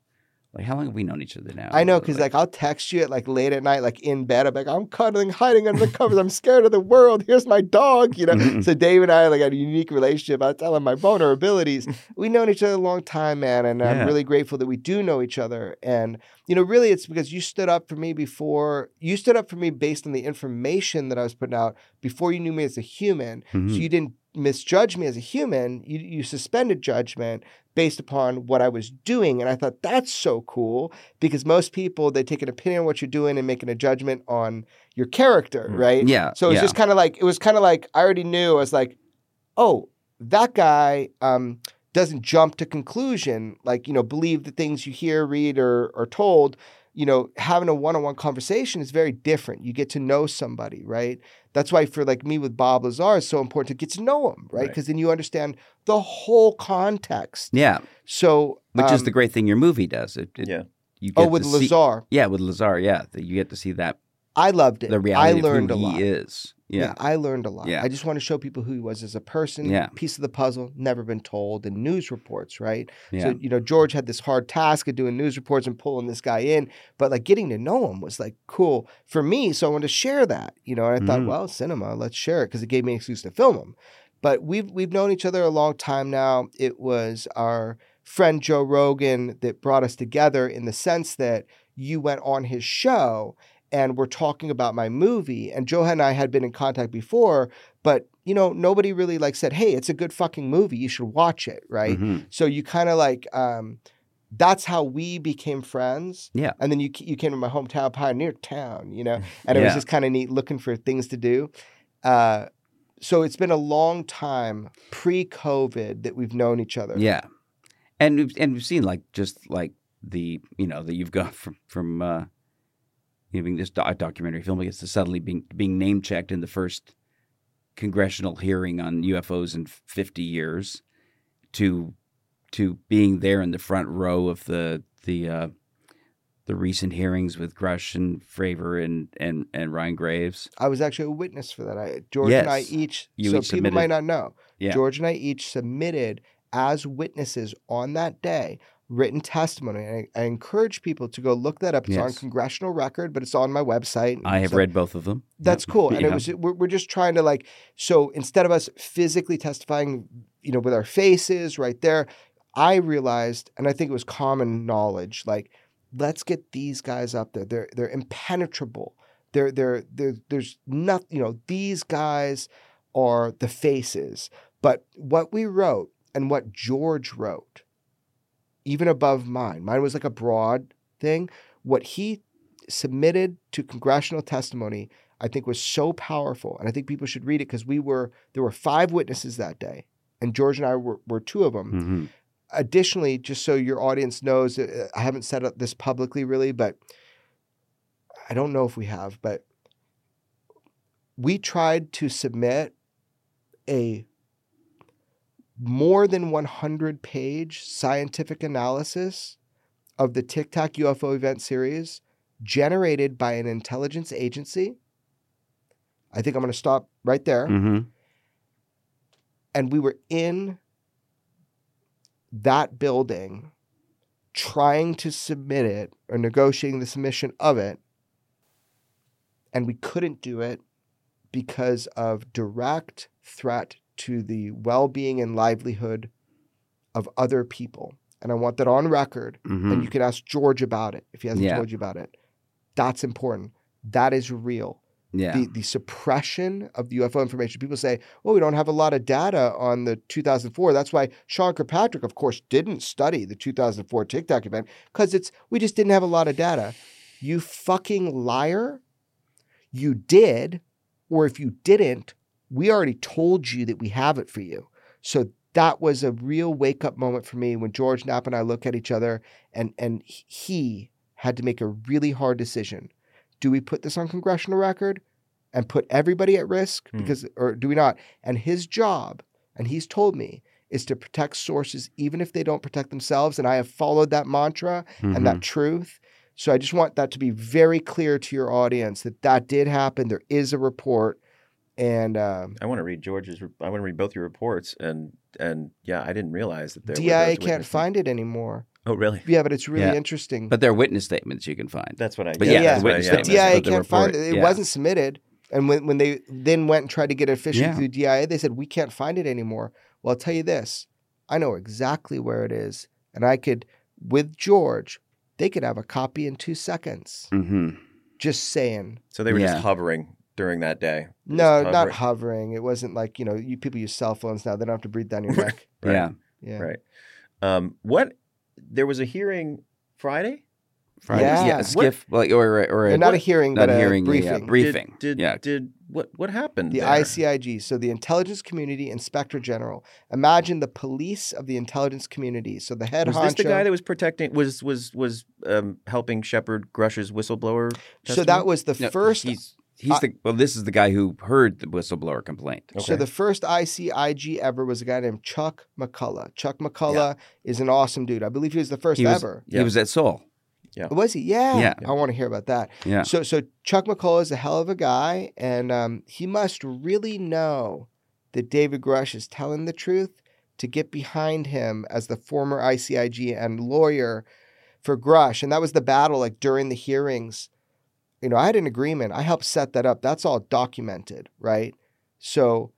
C: Like, how long have we known each other now?
B: I know because like I'll text you at like late at night, like in bed. I'm like I'm cuddling, hiding under the covers. I'm scared of the world. Here's my dog. You know. so Dave and I like had a unique relationship. I tell him my vulnerabilities. We've known each other a long time, man, and I'm really grateful that we do know each other. And you know, really, it's because you stood up for me before. You stood up for me based on the information that I was putting out before you knew me as a human. So
C: Mhm.
B: you didn't misjudge me as a human. You you suspended judgment based upon what I was doing. And I thought that's so cool because most people they take an opinion on what you're doing and making a judgment on your character,
D: Mm.
B: right?
C: Yeah,
B: So it's
C: yeah.
B: just kind of like it was kind of like I already knew. I was like, oh, that guy um, doesn't jump to conclusion, like you know, believe the things you hear, read, or or told. You know, having a one-on-one conversation is very different. You get to know somebody, right? That's why for like me with Bob Lazar, it's so important to get to know him, right?
D: Right.
B: Because then you understand the whole context.
C: yeah,
B: So,
C: which is
B: um,
C: the great thing your movie does. It, it-
D: Yeah.
C: You
B: oh with
C: to see-
B: Lazar,
C: yeah, with Lazar. Yeah, you get to see that
B: I loved it.
C: the reality
B: I learned
C: of
B: a
C: who
B: lot.
C: he is. Yeah.
B: I learned a lot.
C: Yeah.
B: I just want to show people who he was as a person.
C: Yeah.
B: Piece of the puzzle, never been told in news reports, right?
C: Yeah.
B: So, you know, George had this hard task of doing news reports and pulling this guy in, but like getting to know him was like cool for me. So I wanted to share that, you know, and I thought,
C: Mhm.
B: well, cinema, let's share it because it gave me an excuse to film him. But we've we've known each other a long time now. It was our friend Joe Rogan that brought us together in the sense that you went on his show and we're talking about my movie. And Joe and I had been in contact before, but you know, nobody really like said, "Hey, it's a good fucking movie. You should watch it." Right?
C: Mhm.
B: So you kind of like um, that's how we became friends.
C: Yeah.
B: And then you you came to my hometown, Pioneer Town, you know, *laughs* and it was just kind of neat looking for things to do. Uh, so it's been a long time pre-COVID that we've known each other.
C: Yeah, and we've and we've seen like just like the you know that you've gone *laughs* from from uh, you know, being this do- documentary filmmaker to suddenly being being name checked in the first congressional hearing on UFOs in fifty years, to to being there in the front row of the the uh, the recent hearings with Grusch and Fravor and and and Ryan Graves.
B: I was actually a witness for that. I, George and I each,
C: You
B: so
C: each
B: people might not know,
C: Yeah.
B: George and I each submitted as witnesses on that day written testimony. And I, I encourage people to go look that up. It's on congressional record, but it's on my website.
C: I have read both of them.
B: That's cool. *laughs* And it was we're, we're just trying to like so instead of us physically testifying, you know, with our faces right there, I realized, and I think it was common knowledge, like let's get these guys up there. They're they're impenetrable. They're they're, they're there's nothing. You know, these guys are the faces. But what we wrote and what George wrote, even above mine, mine was like a broad thing. What he submitted to congressional testimony, I think was so powerful. And I think people should read it because we were, there were five witnesses that day. And George and I were, were two of them.
C: Mhm.
B: Additionally, just so your audience knows, uh, I haven't said this publicly really, but I don't know if we have, but we tried to submit a more than 100 page scientific analysis of the Tic Tac UFO event series generated by an intelligence agency. I think I'm going to stop right there.
C: Mhm.
B: And we were in that building trying to submit it or negotiating the submission of it. And we couldn't do it because of direct threat to the well being and livelihood of other people. And I want that on record.
C: Mhm.
B: And you can ask George about it if he hasn't
C: Yeah.
B: told you about it. That's important. That is real.
C: Yeah.
B: The, the suppression of the UFO information. People say, well, we don't have a lot of data on the 2004. That's why Sean Kirkpatrick, of course, didn't study the 2004 Tic Tac event because it's we just didn't have a lot of data. You fucking liar. You did, or if you didn't, we already told you that we have it for you. So that was a real wake up moment for me when George Knapp and I look at each other and and he had to make a really hard decision. Do we put this on congressional record and put everybody at risk
D: Hmm.
B: because or do we not? And his job, and he's told me, is to protect sources even if they don't protect themselves and I have followed that mantra and
C: Mm-hmm.
B: that truth. So I just want that to be very clear to your audience that that did happen. There is a report, and um,
D: I want to read George's. re- I want to read both your reports, and and yeah, I didn't realize that there. were
B: DIA
D: those
B: can't find it anymore.
D: Oh, really?
B: Yeah, but it's really
C: Yeah.
B: interesting.
C: But there are witness statements you can find.
D: That's what I.
C: But
B: yeah,
C: yeah,
B: yeah.
C: the witness
D: yeah.
B: the DIA
C: but
B: can't find
C: report-
B: it. It
C: yeah.
B: wasn't submitted. And when, when they then went and tried to get it officially
C: Yeah.
B: through DIA, they said, we can't find it anymore. Well, I'll tell you this I know exactly where it is. And I could, with George, they could have a copy in two seconds.
C: Mhm.
B: Just saying.
D: So they were
C: Yeah.
D: just hovering during that day.
B: No,
D: Just
B: not
D: hovering.
B: hovering. It wasn't like, you know, you people use cell phones now. They don't have to breathe down your *laughs* neck.
D: Right.
C: Yeah.
B: Yeah.
D: Right. Um, what? There was a hearing Friday.
C: Friday.
B: Yeah.
C: Yeah. A SCIF, like, or, or a,
B: Or not a hearing,
C: not
B: but
C: a
B: a
C: hearing,
B: briefing.
C: A, uh, briefing.
D: Did, did
C: yeah.
D: did what what happened?
B: The
D: there?
B: ICIG, so the Intelligence Community Inspector General. Imagine the police of the intelligence community. So the head
D: Was
B: honcho.
D: this the guy that was protecting? Was was was um, helping shepherd Grusch's whistleblower?
B: so that was the
C: No,
B: first.
C: He's, he's
B: I-
C: the, well, this is the guy who heard the whistleblower complaint.
B: So the first ICIG ever was a guy named Chuck McCullough. Chuck McCullough is an awesome dude. I believe he was the first
C: He was,
B: ever.
C: he was at Seoul.
B: Was he? Yeah.
C: Yeah.
B: I want to hear about that.
C: Yeah.
B: So so Chuck McCullough is a hell of a guy, and um, he must really know that David Grusch is telling the truth to get behind him as the former ICIG and lawyer for Grusch. And that was the battle like during the hearings. You know, I had an agreement. I helped set that up. That's all documented, right? So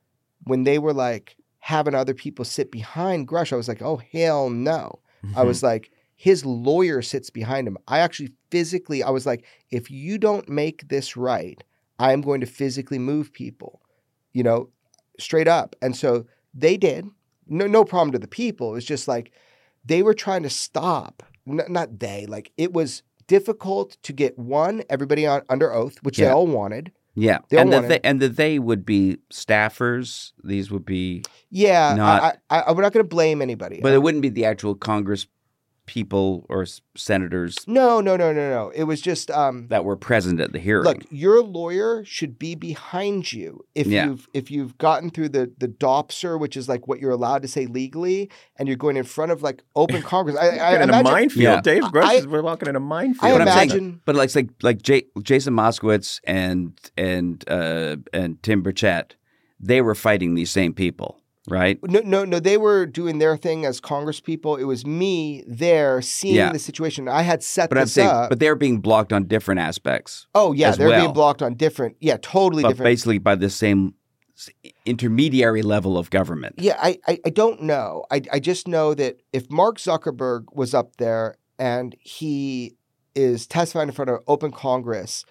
B: when they were like having other people sit behind Grusch, I was like, oh hell no. I
D: Hmm.
B: was like, his lawyer sits behind him. I actually physically, I was like, if you don't make this right, I am going to physically move people, you know, straight up. And so they did. No, no problem to the people. It was just like they were trying to stop. N- not they. Like it was difficult to get one everybody on under oath, which they all wanted.
C: Yeah,
B: They
C: and the
B: wanted-
C: they, and the they would be staffers. These would be,
B: Yeah,
C: Not-
B: I, I, I, we're not going to blame anybody.
C: but it wouldn't be the actual Congress people or s- senators
B: no, no, no, no, no. It was just um,
C: that were present at the hearing.
B: Look, your lawyer should be behind you if
C: Yeah.
B: you've if you've gotten through the the DOPSR, which is like what you're allowed to say legally, and you're going in front of like open *laughs* Congress. I, I
D: Walking in a
B: imagine,
D: minefield.
C: Yeah.
D: Dave Grusch
B: I-
D: is we're walking in a minefield.
B: I
C: But I'm saying-
B: imagine.
C: but like like like J- Jason Moskowitz and and uh, and Tim Burchett, they were fighting these same people, right?
B: No, no, no. They were doing their thing as Congress people. It was me there seeing
C: Yeah.
B: the situation. I had set
C: But I'm
B: this
C: saying,
B: up.
C: but they're being blocked on different aspects,
B: oh yeah, they're
C: well.
B: being blocked on different. Yeah, totally
C: but
B: different.
C: basically by the same intermediary level of government.
B: Yeah, I, I, I don't know. I, I just know that if Mark Zuckerberg was up there and he is testifying in front of open Congress,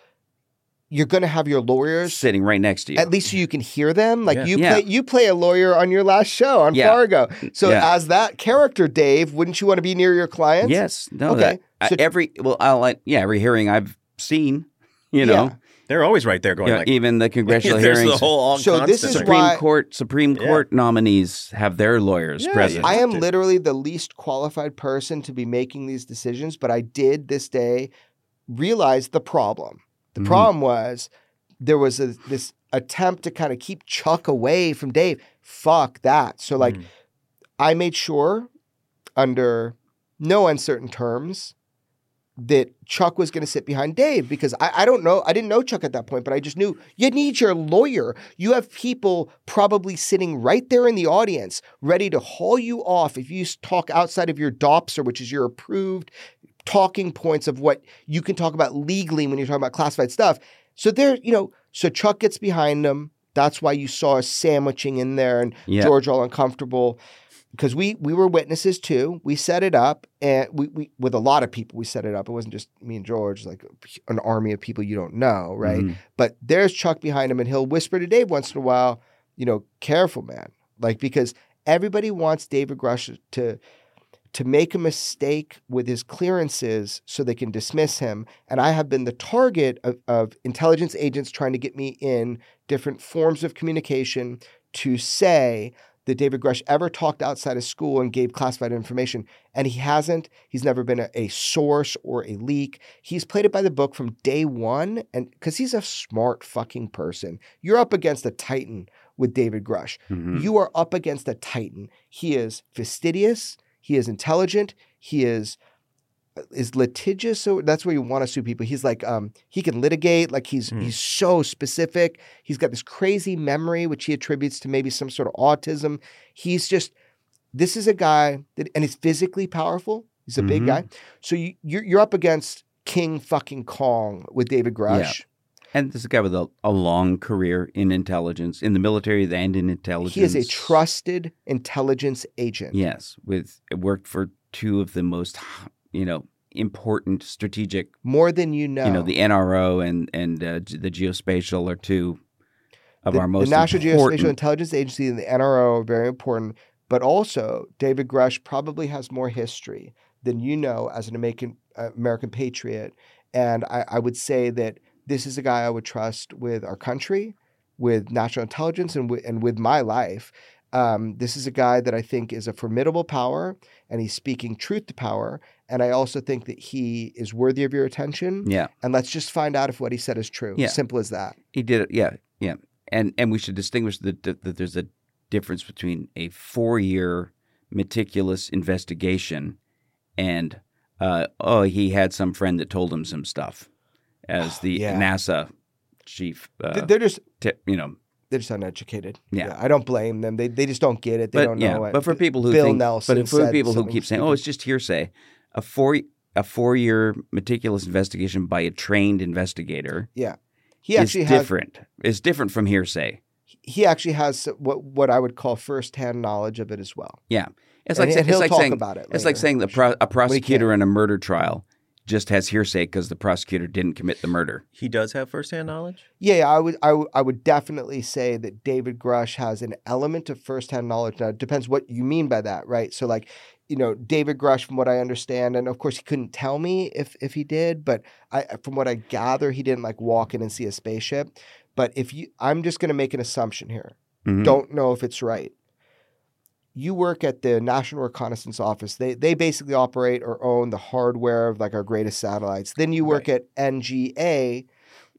B: you're going to have your lawyers
C: sitting right next to you.
B: at least so you can hear them. Like
D: Yeah.
B: you
C: Yeah.
B: play you play a lawyer on your last show on
C: Yeah.
B: Fargo. So
C: Yeah.
B: as that character, Dave, wouldn't you want to be near your clients?
C: Yes. No.
B: Okay,
C: That, I-
B: so-
C: every well, I'll let yeah. Every hearing I've seen, you know,
B: Yeah.
D: They're always right there going
C: you know,
D: like.
C: even the *laughs* congressional hearings.
D: the whole all
B: So this is
D: constant.
C: Supreme
B: why-
C: Court Supreme
D: Yeah.
C: Court nominees have their lawyers
D: Yeah,
C: present.
B: I am literally the least qualified person to be making these decisions, but I did this day realize the problem. The
C: Mhm.
B: problem was there was a, this attempt to kind of keep Chuck away from Dave. Fuck that. So, like,
D: Mm.
B: I made sure under no uncertain terms that Chuck was going to sit behind Dave because I, I don't know. I didn't know Chuck at that point, but I just knew you need your lawyer. You have people probably sitting right there in the audience ready to haul you off if you talk outside of your DOPSR, which is your approved talking points of what you can talk about legally when you're talking about classified stuff. So there, you know, so Chuck gets behind him. That's why you saw us sandwiching in there and
C: Yeah.
B: George all uncomfortable because we we were witnesses too. We set it up and we, we with a lot of people we set it up. It wasn't just me and George, like an army of people you don't know, right?
C: Mhm.
B: But there's Chuck behind him and he'll whisper to Dave once in a while, you know, careful man. Like because everybody wants David Grusch to to make a mistake with his clearances so they can dismiss him. And I have been the target of, of intelligence agents trying to get me in different forms of communication to say that David Grusch ever talked outside of school and gave classified information. And he hasn't. He's never been a, a source or a leak. He's played it by the book from day one. And because he's a smart fucking person, you're up against a titan with David Grusch.
C: Mhm.
B: You are up against a titan. He is fastidious. He is intelligent. He is is litigious. So that's where you want to sue people. He's like um, he can litigate. Like he's
D: Hmm.
B: he's so specific. He's got this crazy memory, which he attributes to maybe some sort of autism. He's just this is a guy that and he's physically powerful. He's a big
C: Mhm.
B: guy. So you, you're you're up against King fucking Kong with David Grusch.
C: And this is a guy with a, a long career in intelligence, in the military and in intelligence.
B: He is a trusted intelligence agent.
C: Yes, with worked for two of the most, you know, important strategic.
B: More than you know.
C: You know, the NRO and and uh, the geospatial are two of
B: the,
C: our most
B: the National
C: important.
B: Geospatial Intelligence Agency and the NRO are very important, but also David Grusch probably has more history than you know as an American uh, American patriot. And I, I would say that this is a guy I would trust with our country, with national intelligence, and with, and with my life. Um, this is a guy that I think is a formidable power, and he's speaking truth to power. And I also think that he is worthy of your attention.
C: Yeah,
B: And let's just find out if what he said is true.
C: Yeah.
B: Simple as that.
C: he did it. Yeah, yeah, and and we should distinguish that that that there's a difference between a four-year meticulous investigation and uh, oh, he had some friend that told him some stuff, as the
B: Yeah.
C: NASA chief. Uh,
B: They're just
C: tip, you know,
B: they're just uneducated.
C: Yeah.
B: I don't blame them. They they just don't get it. They
C: but
B: don't
C: yeah,
B: know it.
C: but for people who
B: Bill
C: think,
B: Nelson
C: but for people who keep saying, "Oh, it's just hearsay," a four a four year meticulous investigation by a trained investigator
B: yeah, he
C: is
B: actually has
C: different. Is different from hearsay.
B: he actually has what what I would call firsthand knowledge of it as well.
C: Yeah, it's
B: And
C: like
B: saying he'll
C: it's like
B: talk
C: saying
B: about it
C: it's like saying the pro, a prosecutor in a murder trial just has hearsay because the prosecutor didn't commit the murder.
D: He does have firsthand knowledge.
B: Yeah, yeah, I would I would I would definitely say that David Grusch has an element of firsthand knowledge. Now it depends what you mean by that, right? So like, you know, David Grusch, from what I understand, and of course he couldn't tell me if if he did, but I from what I gather, he didn't like walk in and see a spaceship. But if you I'm just gonna make an assumption here.
C: Mhm.
B: Don't know if it's right. You work at the National Reconnaissance Office. They they basically operate or own the hardware of like our greatest satellites. Then you work at NGA,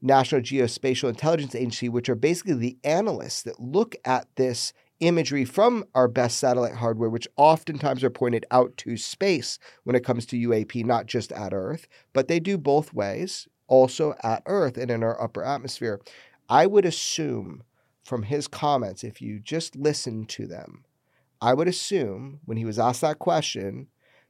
B: National Geospatial Intelligence Agency, which are basically the analysts that look at this imagery from our best satellite hardware, which oftentimes are pointed out to space when it comes to UAP, not just at Earth, but they do both ways, also at Earth and in our upper atmosphere. I would assume from his comments, if you just listen to them, I would assume when he was asked that question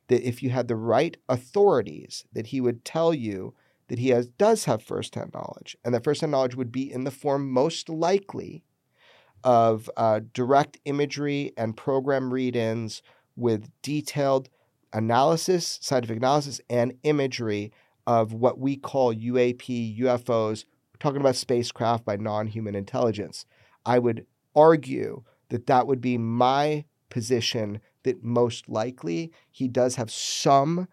B: that if you had the right authorities, that he would tell you that he has does have firsthand knowledge, and that firsthand knowledge would be in the form most likely of uh, direct imagery and program read-ins with detailed analysis, scientific analysis, and imagery of what we call UAP, UFOs. We're talking about spacecraft by non-human intelligence. I would argue that that would be my position that most likely he does have some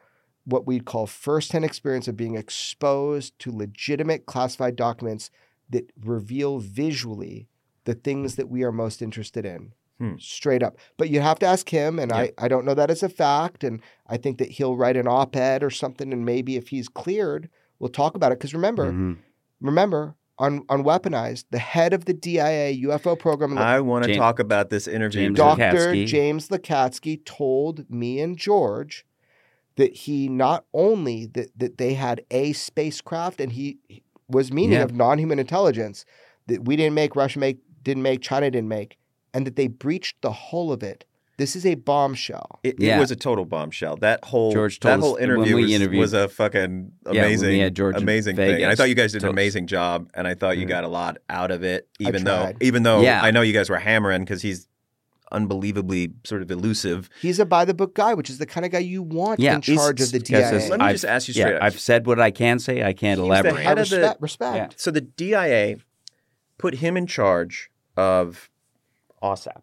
B: what we'd call firsthand experience of being exposed to legitimate classified documents that reveal visually the things that we are most interested in.
D: Hmm.
B: Straight up. But you have to ask him, and I, I don't know that as a fact. And I think that he'll write an op ed or something, and maybe if he's cleared, we'll talk about it. Because remember,
C: Mhm.
B: remember, on, on Weaponized, the head of the DIA UFO program,
D: I want to
C: James-
D: talk about this interview.
C: James
B: Dr.
C: Lacatski.
B: James Lacatski told me and George that he not only that, that they had a spacecraft and he he was meaning
C: Yeah.
B: of non-human intelligence that we didn't make, Russia make, didn't make, China didn't make, and that they breached the hull of it. This is a bombshell.
D: It,
C: Yeah.
D: it was a total bombshell. That whole
C: George
D: that whole interview was,
C: interviewed-
D: was a fucking amazing,
C: had George
D: amazing thing. And I thought you guys did an amazing job, and I thought you
C: Mhm.
D: got a lot out of it. Even though, even though
C: Yeah.
D: I know you guys were hammering because he's unbelievably sort of elusive.
B: He's a by the book guy, which is the kind of guy you want
C: Yeah.
B: in charge of the
C: Yes,
B: DIA.
C: yes,
D: Let me
C: I've-
D: just ask you straight up.
C: I've said what I can say. I can't
D: He was the
C: elaborate.
D: head
B: I
D: of the-
B: respect, respect.
D: So the DIA put him in charge of OSAP,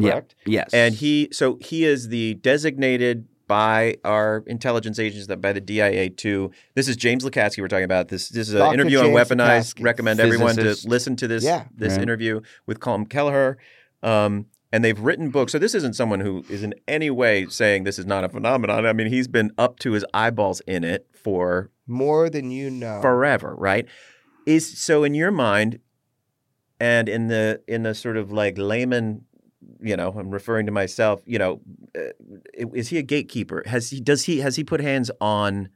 C: Yeah.
D: correct?
C: Yes.
D: And he, so he is the designated by our intelligence agents that by the DIA to. This is James Lacatski we're talking about. This this is an
B: Dr.
D: interview on weaponized.
B: Lacatski.
D: Recommend everyone to listen to this
B: Yeah.
D: this
C: Right.
D: interview with Colm Kelleher. Um, and they've written books. So this isn't someone who is in any way saying this is not a phenomenon. I mean, he's been up to his eyeballs in it for
B: More than you know.
D: forever, right? Is so in your mind, and in the in the sort of like layman, you know, I'm referring to myself. You know, uh, is he a gatekeeper? Has he does he has he put hands on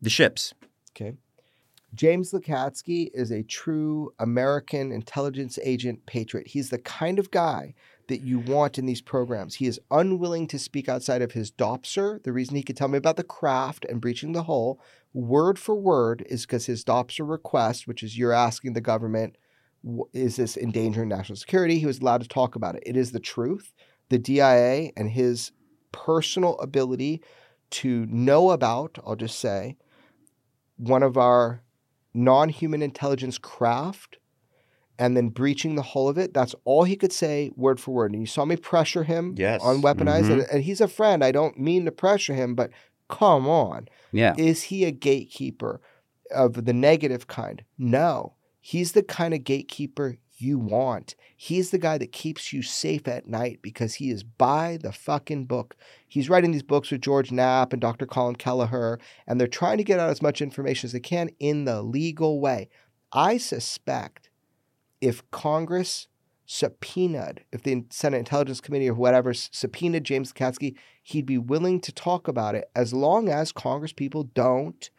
D: the ships?
B: Okay. James Lacatski is a true American intelligence agent patriot. He's the kind of guy that you want in these programs. He is unwilling to speak outside of his DOPSR. The reason he could tell me about the craft and breaching the hull, word for word, is because his DOPSR request, which is you're asking the government, is this endangering national security? He was allowed to talk about it. It is the truth. The DIA and his personal ability to know about, I'll just say, one of our non human intelligence craft and then breaching the hull of it. That's all he could say word for word. And you saw me pressure him
D: Yes.
B: on weaponized. And, mm-hmm. and he's a friend. I don't mean to pressure him, but come on.
C: Yeah.
B: Is he a gatekeeper of the negative kind? No. He's the kind of gatekeeper you want. He's the guy that keeps you safe at night because he is by the fucking book. He's writing these books with George Knapp and Dr. Colm Kelleher, and they're trying to get out as much information as they can in the legal way. I suspect if Congress subpoenaed, if the Senate Intelligence Committee or whatever subpoenaed James Lacatski, he'd be willing to talk about it as long as Congress people don't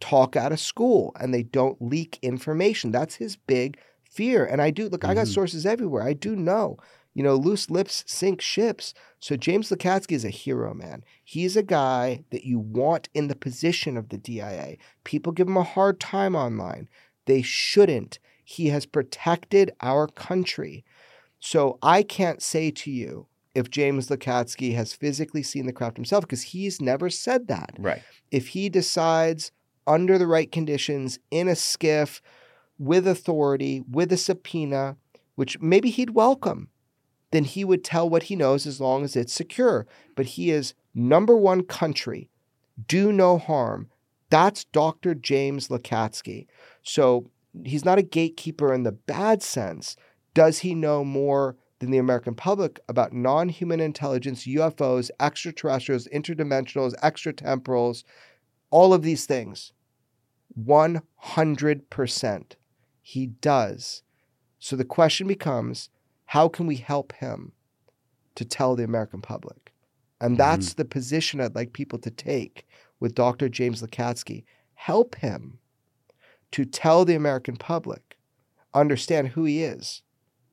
B: talk out of school and they don't leak information. That's his big fear. And I do look, I got
C: Mhm.
B: sources everywhere. I do know. You know, loose lips sink ships. So James Lacatski is a hero, man. He's a guy that you want in the position of the DIA. People give him a hard time online. They shouldn't. He has protected our country. So I can't say to you if James Lacatski has physically seen the craft himself because he's never said that
D: Right.
B: if he decides under the right conditions in a SCIF with authority, with a subpoena, which maybe he'd welcome, then he would tell what he knows as long as it's secure. But he is number one country, do no harm. That's Dr. James Lacatski. So he's not a gatekeeper in the bad sense. Does he know more than the American public about non human intelligence, UFOs, extraterrestrials, interdimensionals, extratemporals, all of these things? 100%. He does. So the question becomes how can we help him to tell the American public? And that's the position I'd like people to take with Dr. James Lacatski. Help him to tell the American public, understand who he is.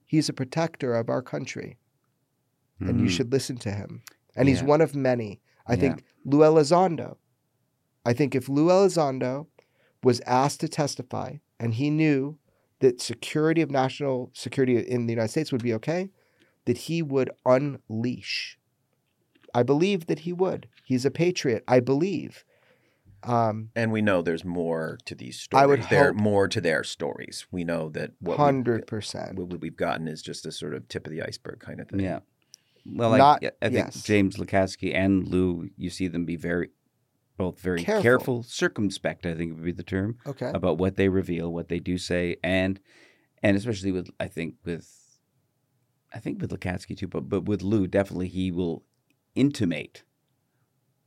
B: He's a protector of our country, and you
C: Mhm.
B: should listen to him. And he's one of many. I
C: Yeah.
B: think Lou Elizondo. I think if Lou Elizondo was asked to testify and he knew that security of national security in the United States would be okay, that he would unleash. I believe that he would. He's a patriot. I believe. Um,
D: And we know there's more to these stories.
B: I
D: stories.
B: would
D: there
B: hope-
D: more to their stories. We know that what we've,
B: hundred percent.
D: what we've gotten is just a sort of tip of the iceberg kind of thing.
C: Yeah. Well, I,
B: Not-
C: I think
B: yes.
C: James Lacatski and Lou, you see them be very, both very
B: Careful.
C: careful, circumspect. I think would be the term
B: Okay.
C: about what they reveal, what they do say, and and especially with I think with, I think with Lacatski too, but but with Lou definitely he will intimate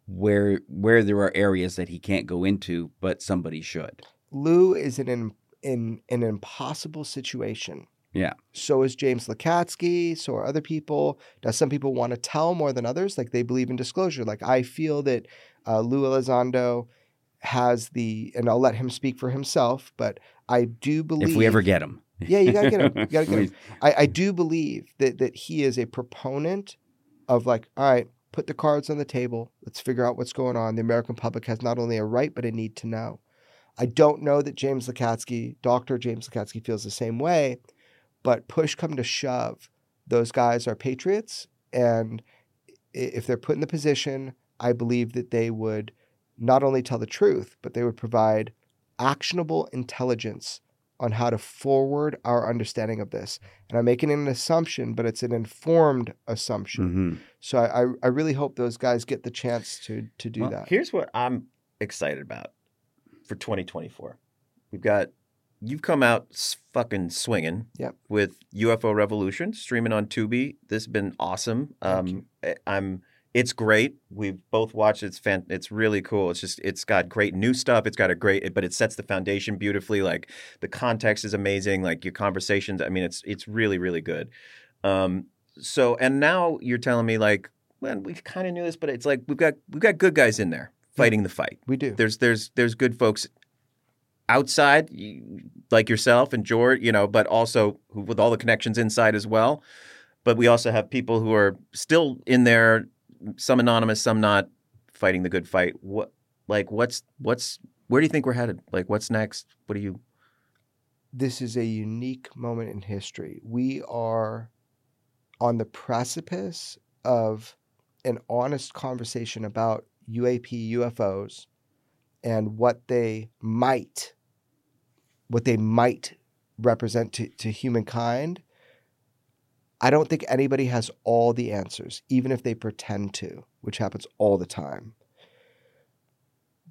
C: where where there are areas that he can't go into, but somebody should.
B: Lou is in an in an impossible situation.
C: Yeah.
B: So is James Lacatski. So are other people. Now, some people want to tell more than others. Like they believe in disclosure. Like I feel that uh, Lou Elizondo has the, and I'll let him speak for himself. But I do believe
C: If we ever get him.
B: Yeah, you gotta get him. You gotta *laughs* get him. I, I do believe that that he is a proponent of like, all right, put the cards on the table. Let's figure out what's going on. The American public has not only a right but a need to know. I don't know that James Lacatski, Dr. James Lacatski, feels the same way, but push come to shove, those guys are patriots, and if they're put in the position, I believe that they would not only tell the truth, but they would provide actionable intelligence on how to forward our understanding of this. And I'm making an assumption, but it's an informed assumption.
C: Mhm.
B: So I, I, I really hope those guys get the chance to to do
C: Well,
B: that.
D: Here's what I'm excited about for 2024. We've got you've come out fucking swinging.
B: Yep.
D: With UFO Revolution streaming on Tubi. This has been awesome. Um, I'm. It's great. We've both watched. it. It's fan. It's really cool. It's just. It's got great new stuff. It's got a great. But it sets the foundation beautifully. Like the context is amazing. Like your conversations. I mean, it's it's really really good. Um. So and now you're telling me like, well, we kind of knew this, but it's like we've got we've got good guys in there fighting the fight
B: We do.
D: there's there's there's good folks outside, like yourself and George, you know, but also with all the connections inside as well. But we also have people who are still in there, some anonymous, some not, fighting the good fight. What, like, what's what's where do you think we're headed? Like, what's next? What do you?
B: this is a unique moment in history. We are on the precipice of an honest conversation about UAP UFOs and what they might what they might represent to, to humankind. I don't think anybody has all the answers, even if they pretend to, which happens all the time.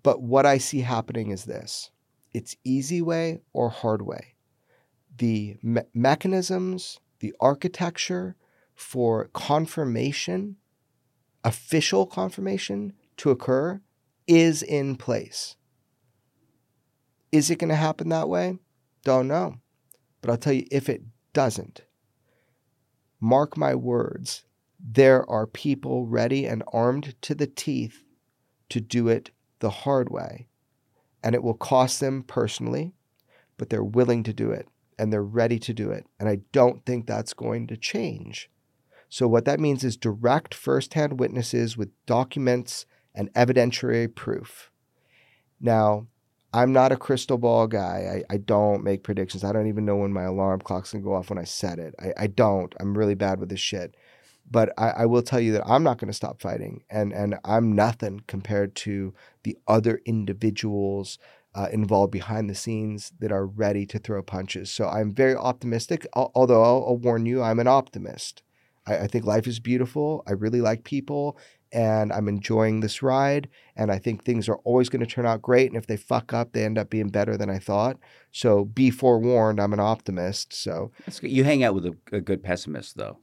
B: But what I see happening is this it's easy way or hard way. The me- mechanisms, the architecture for confirmation, official confirmation to occur is in place. Is it going to happen that way? Don't know. But I'll tell you, if it doesn't, mark my words, there are people ready and armed to the teeth to do it the hard way. And it will cost them personally, but they're willing to do it and they're ready to do it. And I don't think that's going to change. So, what that means is direct firsthand witnesses with documents and evidentiary proof. Now, I'm not a crystal ball guy. I, I don't make predictions. I don't even know when my alarm clock's gonna go off when I set it. I, I don't. I'm really bad with this shit. But I, I will tell you that I'm not gonna stop fighting. And and I'm nothing compared to the other individuals uh, involved behind the scenes that are ready to throw punches. So I'm very optimistic. al- Although I'll, I'll warn you, I'm an optimist. I, I think life is beautiful. I really like people, and I'm enjoying this ride. And I think things are always going to turn out great. And if they fuck up, they end up being better than I thought. So be forewarned. I'm an optimist. So
C: good. You hang out with a, a good pessimist, though.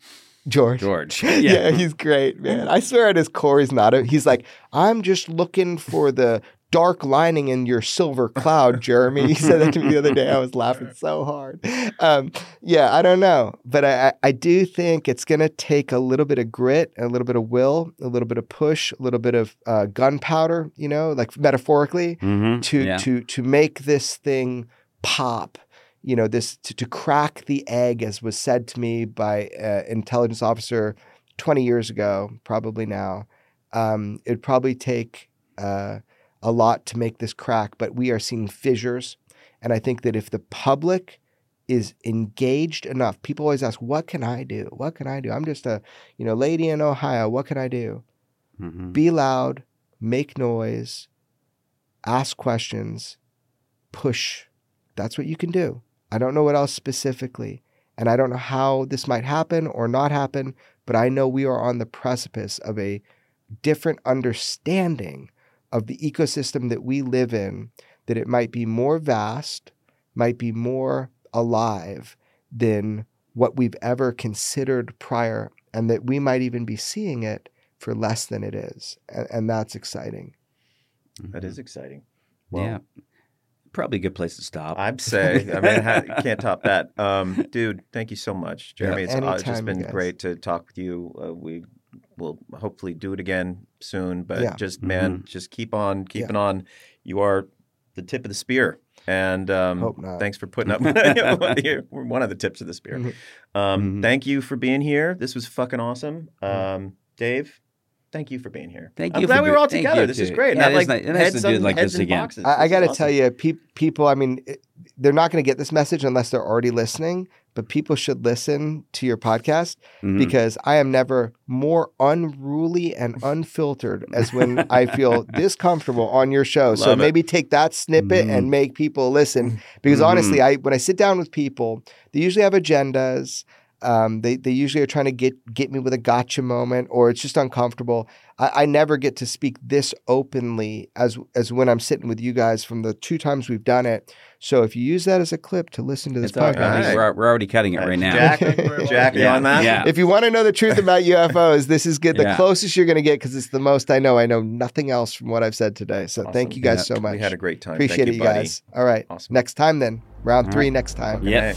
B: George.
C: George. *laughs*
B: yeah. he's great, man. I swear at his core, he's not. A, he's like, I'm just looking for the dark lining in your silver cloud, Jeremy. He said that to me the other day. I was laughing so hard. Um, yeah, I don't know, but I, I- do think it's going to take a little bit of grit, a little bit of will, a little bit of push, a little bit of uh, gunpowder. You know, like metaphorically,
C: Mm-hmm.
B: to
C: yeah.
B: to to make this thing pop you know this to, to crack the egg as was said to me by an intelligence officer 20 years ago probably now um, it'd probably take uh, a lot to make this crack but we are seeing fissures and i think that if the public is engaged enough people always ask what can i do what can i do i'm just a you know lady in ohio what can i do
C: Mhm.
B: be loud, make noise, ask questions, push. That's what you can do. I don't know what else specifically. And I don't know how this might happen or not happen, but I know we are on the precipice of a different understanding of the ecosystem that we live in, that it might be more vast, might be more alive than what we've ever considered prior, and that we might even be seeing it for less than it is. And, and that's exciting.
D: That is exciting.
C: yeah. Probably a good place to stop.
D: I'd say. I mean, ha- *laughs* can't top that. Um, dude, thank you so much, Jeremy. It's uh,
B: Anytime,
D: just been
B: guys.
D: great to talk with you. Uh, we will hopefully do it again soon. But
B: Yeah.
D: just man, just keep on keeping on. You are the tip of the spear. And um,
B: Hope not.
D: thanks for putting up. *laughs* You're *laughs* one of the tips of the spear.
B: Mm-hmm.
D: Um, Thank you for being here. This was fucking awesome. Um, Dave, thank you for being here.
C: Thank
D: I'm
C: you
D: glad
C: for
D: we were all together.
C: you,
D: This is great.
C: Yeah,
D: Not like
C: ni- nice
D: heads
C: to do
D: on-
C: like
D: heads
C: this
D: in
C: again.
D: boxes.
B: I, I got to
D: is
B: tell you, pe- people, I mean, it- they're not going to get this message unless they're already listening, but people should listen to your podcast
C: Mhm.
B: because I am never more unruly and *laughs* unfiltered as when I feel *laughs* this comfortable on your show. so
D: it. Mm-hmm.
B: maybe take that snippet and make people listen because honestly, I when I sit down with people, they usually have agendas. Um, they they usually are trying to get get me with a gotcha moment, or it's just uncomfortable. I, I never get to speak this openly as as when I'm sitting with you guys from the two times we've done it. So if you use that as a clip to listen to this
C: It's
B: podcast,
C: I think We're, we're already cutting it right now.
D: Jack, *laughs* Jack, you
C: Yeah.
D: on that?
C: Yeah.
B: if you want to know the truth about *laughs* UFOs, this is good. The
C: Yeah.
B: closest you're going to get because it's the most I know. I know nothing else from what I've said today. So thank you guys
D: Yeah.
B: so much.
D: We had a great time.
B: Appreciate
D: Thank
B: it,
D: you,
B: you
D: buddy.
B: guys. All right.
D: Awesome.
B: Next time then. Round
C: All
B: three
C: right.
B: next time.
C: Yep.